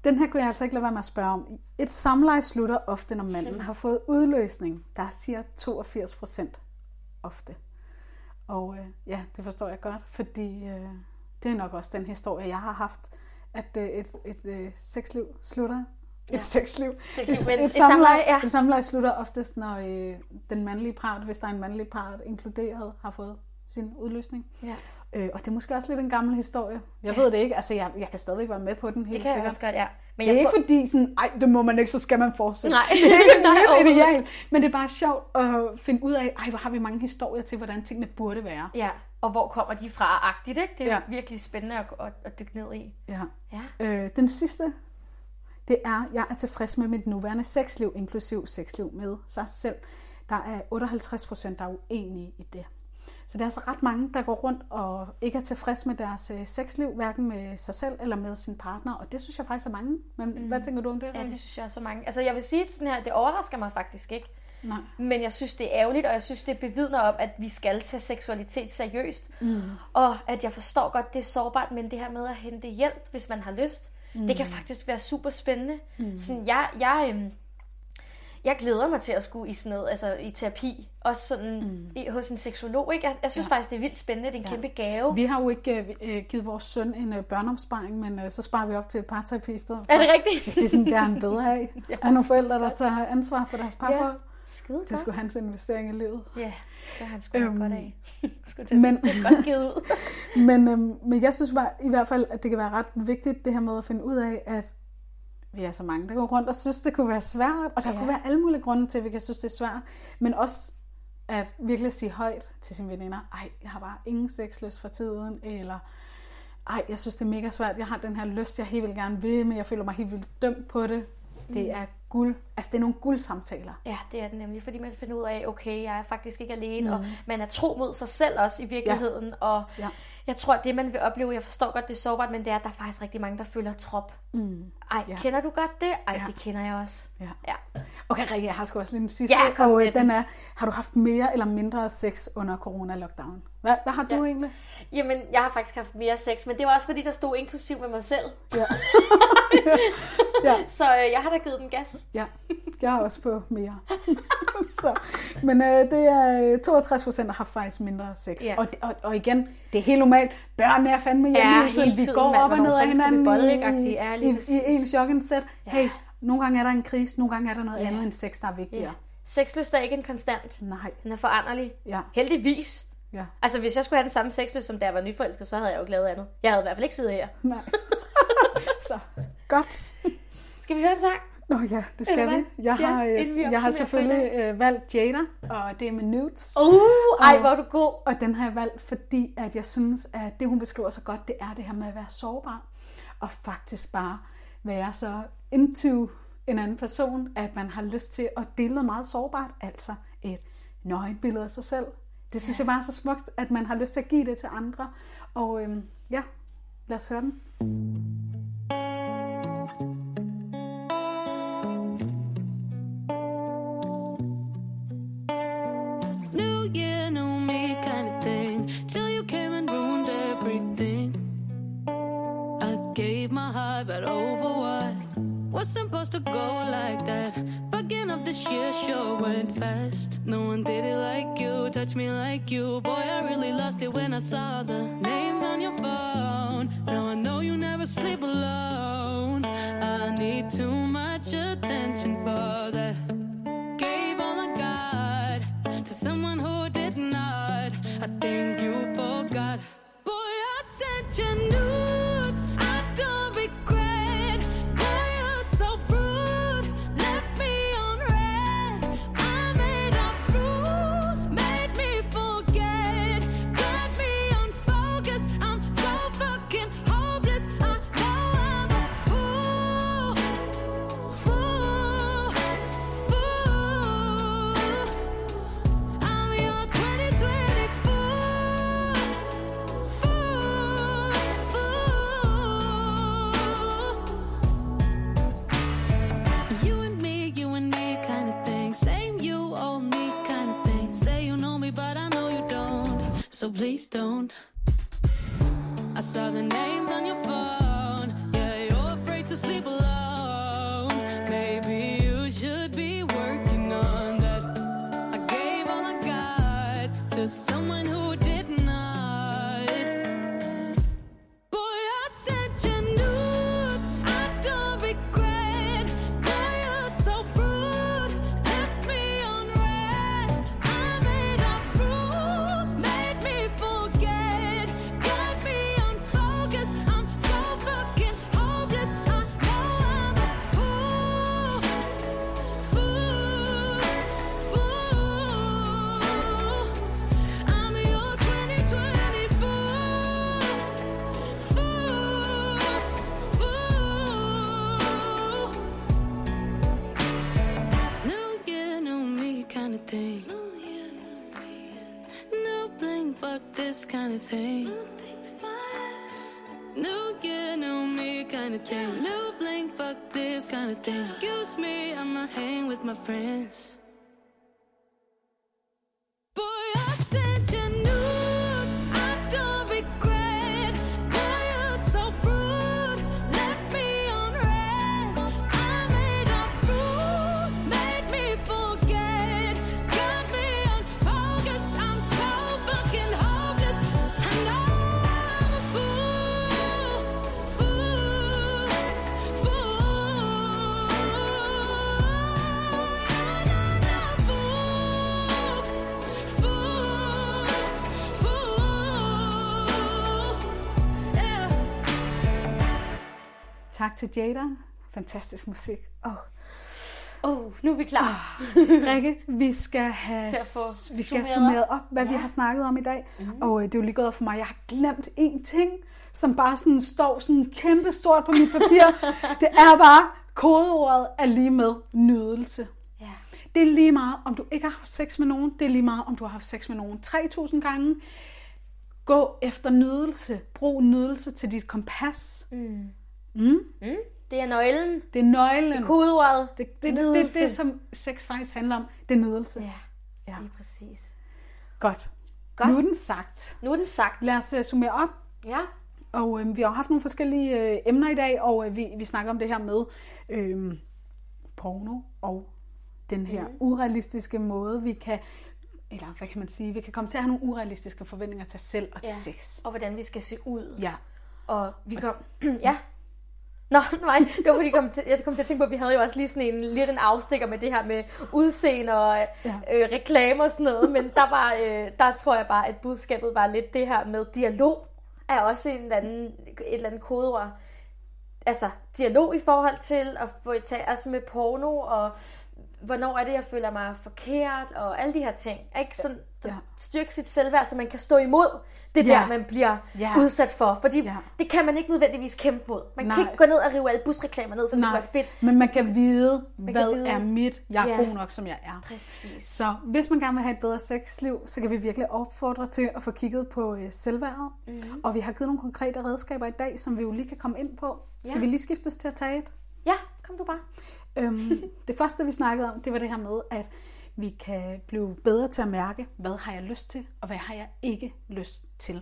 Den her kunne jeg altså ikke lade være med at spørge om. Et samleje slutter ofte, når manden har fået udløsning. Der siger 82 procent ofte. Og øh, ja, det forstår jeg godt, fordi øh, det er nok også den historie, jeg har haft, at øh, et, et øh, sexliv slutter. Et Ja. sexliv. Sexliv, et, et, et samleje, ja. et samleje slutter oftest, når øh, den mandlige part, hvis der er en mandlig part inkluderet, har fået sin udløsning. Ja. Øh, og det er måske også lidt en gammel historie. Jeg ved det ikke. Altså, jeg, jeg kan stadigvæk være med på den, helt det kan jeg sikkert. også godt, ja. Men Det er jeg ikke tror, fordi, sådan, ej, det må man ikke, så skal man fortsætte. Nej. [laughs] det er ikke [laughs] Nej, ideal. Men det er bare sjovt at finde ud af, ej, hvor har vi mange historier til, hvordan tingene burde være. Ja, og hvor kommer de fra, agtigt, ikke? Det er ja. Ja. virkelig spændende at, at, at dykke ned i. Ja. Ja. Øh, den sidste, det er, jeg er tilfreds med mit nuværende sexliv, inklusiv sexliv med sig selv. Der er 58 procent, der er uenige i det. Så der er altså ret mange, der går rundt og ikke er tilfreds med deres øh, sexliv, hverken med sig selv eller med sin partner. Og det synes jeg faktisk er mange. Men mm. hvad tænker du om det? Ja, Rikke? det synes jeg også er mange. Altså, jeg vil sige det sådan her, det overrasker mig faktisk ikke. Nej. Men jeg synes, det er ærgerligt, og jeg synes, det bevidner om, at vi skal tage seksualitet seriøst. Mm. Og at jeg forstår godt, det er sårbart, men det her med at hente hjælp, hvis man har lyst, mm. det kan faktisk være super spændende. Mm. Sådan, jeg, jeg, øhm, jeg glæder mig til at skulle i sådan noget, altså i terapi, også sådan mm. i, hos en seksolog. Ikke? Jeg, jeg synes ja. faktisk, det er vildt spændende, det er en ja. kæmpe gave. Vi har jo ikke øh, givet vores søn en øh, børneopsparing, men øh, så sparer vi op til et parterapi i stedet. Er det rigtigt? Det er sådan, det er han bedre af. [laughs] ja. Er nogle forældre, der tager ansvar for deres parforhold. Ja. Skide Det skulle hans investering i livet. Ja, det har han sgu øhm, godt af. [laughs] Skulle til men- godt givet ud. [laughs] Men, øhm, men jeg synes bare, i hvert fald, at det kan være ret vigtigt, det her med at finde ud af, at vi er så mange, der går rundt og synes, det kunne være svært, og der Ja. kunne være alle mulige grunde til, at vi kan synes, det er svært, men også at virkelig sige højt til sine veninder, ej, jeg har bare ingen sexlyst for tiden, eller ej, jeg synes, det er mega svært, jeg har den her lyst, jeg helt vil gerne vil, men jeg føler mig helt vildt dømt på det. Det er guld, altså det er nogle guldsamtaler. Ja, det er det nemlig, fordi man finder ud af, okay, jeg er faktisk ikke alene, mm. og man er tro mod sig selv også i virkeligheden, ja. og Ja. jeg tror, at det man vil opleve, jeg forstår godt, det er sårbart, men det er, at der er faktisk rigtig mange, der føler trop. Mm. Ej, Ja. ja. kender du godt det? Ej, Ja. ja. det kender jeg også. Ja. Ja. Okay, Rikke, jeg har sgu også lige den sidste, Ja, kom og øh, den er, har du haft mere eller mindre sex under corona-lockdown? Hvad, hvad har du Ja. egentlig? Jamen, jeg har faktisk haft mere sex, men det var også fordi, der stod inklusiv med mig selv. Ja. [laughs] ja. Så øh, jeg har da givet den gas. Ja, [laughs] jeg har også på mere. [laughs] så, men øh, det er øh, 62 procent, der har faktisk mindre sex. Ja. Og, og, og igen, det er helt normalt. Børnene er fandme hjemme Ja, hele tiden. tiden, går op og ned af vi hinanden boldlægge-agtigt? i, Ja, i, i, i ens joggensæt. Ja. Hey, nogle gange er der en krise, nogle gange er der noget Ja. andet end sex, der er vigtigere. Ja. Sexlyst er ikke en konstant. Nej, Den er foranderlig. ja, Heldigvis. ja, Altså, hvis jeg skulle have den samme sexlyst, som da jeg var nyforelsket, så havde jeg jo ikke lavet andet. Jeg havde i hvert fald ikke siddet her. nej. [laughs] så, godt. Skal vi høre en sang? Nå ja, det skal vi. Jeg Ja, har, øh, inden vi jeg har selvfølgelig øh, valgt Jada, og det er med nudes. Uh, ej, Og- hvor er du god. Og den har jeg valgt, fordi at jeg synes, at det hun beskriver så godt, det er det her med at være sårbar. Og faktisk bare være så into en anden person, at man har lyst til at dele noget meget sårbart, altså et nøgenbillede af sig selv. Det synes ja. jeg bare er så smukt, at man har lyst til at give det til andre. Og øhm, ja, lad os høre den. But over what? Was supposed to go like that. Fucking up this year sure went fast. No one did it like you, touched me like you. Boy, I really lost it when I saw the names on your phone. Now I know you never sleep alone. I need too much attention for that So. I saw the names on your phone. Tak til Jada. Fantastisk musik. Oh. Oh, nu er vi klar. Rikke, vi skal have få vi skal summeret summeret op, hvad ja. vi har snakket om i dag. Mm-hmm. Og øh, det er jo lige gået for mig. Jeg har glemt én ting, som bare sådan står sådan kæmpe stort på mit papir. [laughs] det er bare, kodeordet er lige med nydelse. Ja. Det er lige meget, om du ikke har haft sex med nogen. Det er lige meget, om du har haft sex med nogen 3000 gange. Gå efter nydelse. Brug nydelse til dit kompas. Mm. Mm? Det er nøglen. Det er nøglen. Kodeordet. Det, det, det, det, det, det, som sex faktisk handler om. Det er nydelse. Ja, Ja. lige præcis. Godt. Godt. Nu er den sagt. Nu er den sagt. Lad os uh, summere op. Ja. Og øh, vi har haft nogle forskellige øh, emner i dag, og øh, vi, vi snakker om det her med øh, porno og den her mm. urealistiske måde, vi kan, eller hvad kan man sige, vi kan komme til at have nogle urealistiske forventninger til os selv og til ja. sex. Og hvordan vi skal se ud. Ja. Og vi kom... [clears throat] ja. Nå, [laughs] nej, det var fordi, jeg kom, til, jeg kom til at tænke på, at vi havde jo også lige sådan en lidt en afstikker med det her med udseende og Ja. øh, reklamer og sådan noget, men der var, øh, der tror jeg bare, at budskabet var lidt det her med dialog, er også en eller anden, et eller andet kodeord. Altså, dialog i forhold til at få et tag, altså med porno, og hvornår er det, jeg føler mig forkert, og alle de her ting. Ikke? Sådan, Ja. styrke sit selvværd, så man kan stå imod det Ja. der, man bliver Ja. udsat for. Fordi Ja. det kan man ikke nødvendigvis kæmpe mod. Man Nej. kan ikke gå ned og rive alle busreklamer ned, så det Nej, kunne være fedt. men man kan vide, Man hvad kan vide- er mit. Jeg er Ja. god nok, som jeg er. Præcis. Så hvis man gerne vil have et bedre sexliv, så kan vi virkelig opfordre til at få kigget på øh, selvværdet. Mm. Og vi har givet nogle konkrete redskaber i dag, som vi jo lige kan komme ind på. Skal Ja. vi lige skiftes til at tage et? Ja, kom du bare. Øhm, [laughs] det første, vi snakkede om, det var det her med, at vi kan blive bedre til at mærke, hvad har jeg lyst til, og hvad har jeg ikke lyst til.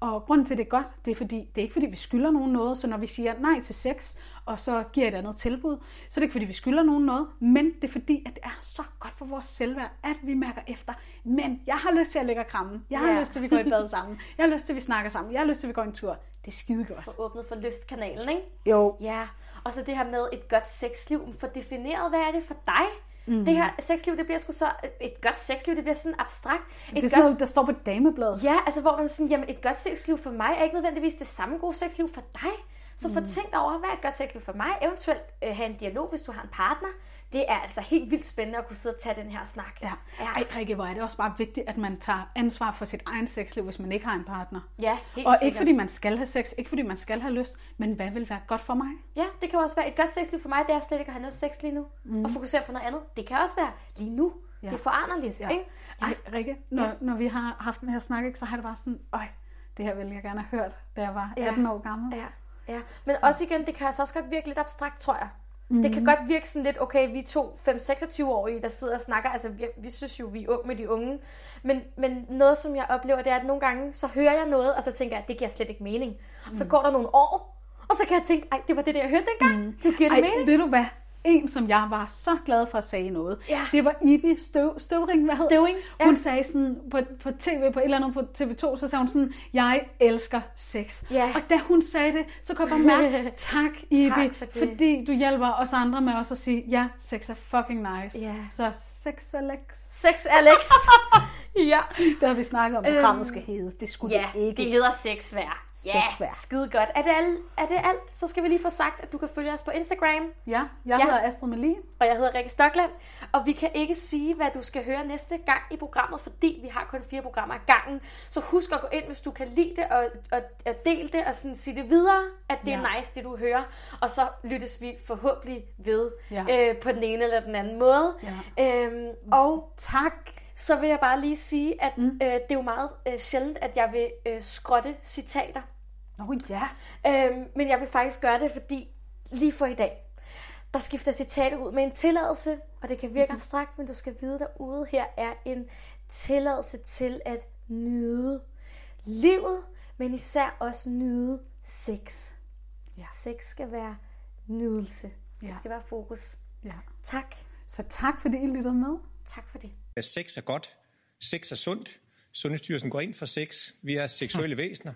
Og grunden til, det er godt, det er, fordi, det er ikke fordi, vi skylder nogen noget, så når vi siger nej til sex, og så giver et andet tilbud, så er det ikke fordi, vi skylder nogen noget, men det er fordi, at det er så godt for vores selvværd, at vi mærker efter, men jeg har lyst til at lægge krammen, jeg har Ja. lyst til, at vi går i bad [laughs] sammen, jeg har lyst til, at vi snakker sammen, jeg har lyst til, at vi går en tur. Det er skide godt. Få åbnet for lystkanalen, ikke? Jo, Ja, og så det her med et godt sexliv. For defineret, hvad er det for dig? Mm. Det her sexliv, det bliver sgu så... Et godt sexliv, det bliver sådan abstrakt. Et det er sådan noget, der står på damebladet. Ja, altså hvor man sådan, jamen et godt sexliv for mig er ikke nødvendigvis det samme gode sexliv for dig. Så få tænkt over, hvad er et godt sexliv for mig? Eventuelt øh, have en dialog, hvis du har en partner. Det er altså helt vildt spændende at kunne sidde og tage den her snak. Ja. ja. Ej, Rikke, hvor er det også bare vigtigt, at man tager ansvar for sit egen sexliv, hvis man ikke har en partner. ja helt Og ikke sikkert. fordi man skal have sex, ikke fordi man skal have lyst, men hvad vil være godt for mig? Ja, det kan også være et godt sexliv for mig, det er slet ikke at have noget sex lige nu. Mm. Og fokusere på noget andet. Det kan også være lige nu. Ja. Ja. Det er foranderligt, Ja. ikke? Ej, Rikke, når, når vi har haft den her snak, ikke, så har det bare sådan, øj, det her ville jeg gerne have hørt, da jeg var 18 år gammel. Ja, ja. Men så. også igen, det kan altså også godt virke lidt abstrakt, tror jeg. Mm. Det kan godt virke sådan lidt, okay, vi er to 5-26-årige, der sidder og snakker. Altså, vi, vi synes jo, vi er unge med de unge. Men, men noget, som jeg oplever, det er, at nogle gange, så hører jeg noget, og så tænker jeg, at det giver slet ikke mening. Mm. Så går der nogle år, og så kan jeg tænke, ej, det var det, der jeg hørte dengang. Mm. Det giver det Ej, mening. ved du hvad? En, som jeg var så glad for at sige noget, Ja. det var Ibi Støv, Støvring. Hvad hed- Støvring, ja. Hun sagde sådan på, på tv, på et eller andet på TV2, så sagde hun sådan, jeg elsker sex. Ja. Og da hun sagde det, så kunne jeg bare mærke, [laughs] tak Ibi, Tak for det. fordi du hjælper os andre med også at sige, ja, sex er fucking nice. Ja. Så sex Alex. Sex Alex. [laughs] [laughs] ja. Det har vi snakket om, programmet skal hedde. Det skulle Ja, det ikke. det hedder sexvær. Sexvær. Ja, skide godt. Er det, alt, er det alt? Så skal vi lige få sagt, at du kan følge os på Instagram. Ja, jeg Ja. hedder Astrid Melin. Og jeg hedder Rikke Stockland, og vi kan ikke sige, hvad du skal høre næste gang i programmet, fordi vi har kun fire programmer ad gangen. Så husk at gå ind, hvis du kan lide det, og, og, og del det, og sådan sige det videre, at det Ja. er nice, det du hører. Og så lyttes vi forhåbentlig ved Ja. øh, på den ene eller den anden måde. Ja. Øhm, og Tak. Så vil jeg bare lige sige, at mm. øh, det er jo meget øh, sjældent, at jeg vil øh, skrotte citater. Nå ja. Øhm, men jeg vil faktisk gøre det, fordi lige for i dag, der skifter citatet ud med en tilladelse, og det kan virke abstrakt, men du skal vide derude, her er en tilladelse til at nyde livet, men især også nyde sex. Ja. Sex skal være nydelse. Ja. Det skal være fokus. ja. Tak. Så tak, fordi I lyttede med. Tak for det. At sex er godt, sex er sundt, Sundhedsstyrelsen går ind for sex, vi er seksuelle væsener,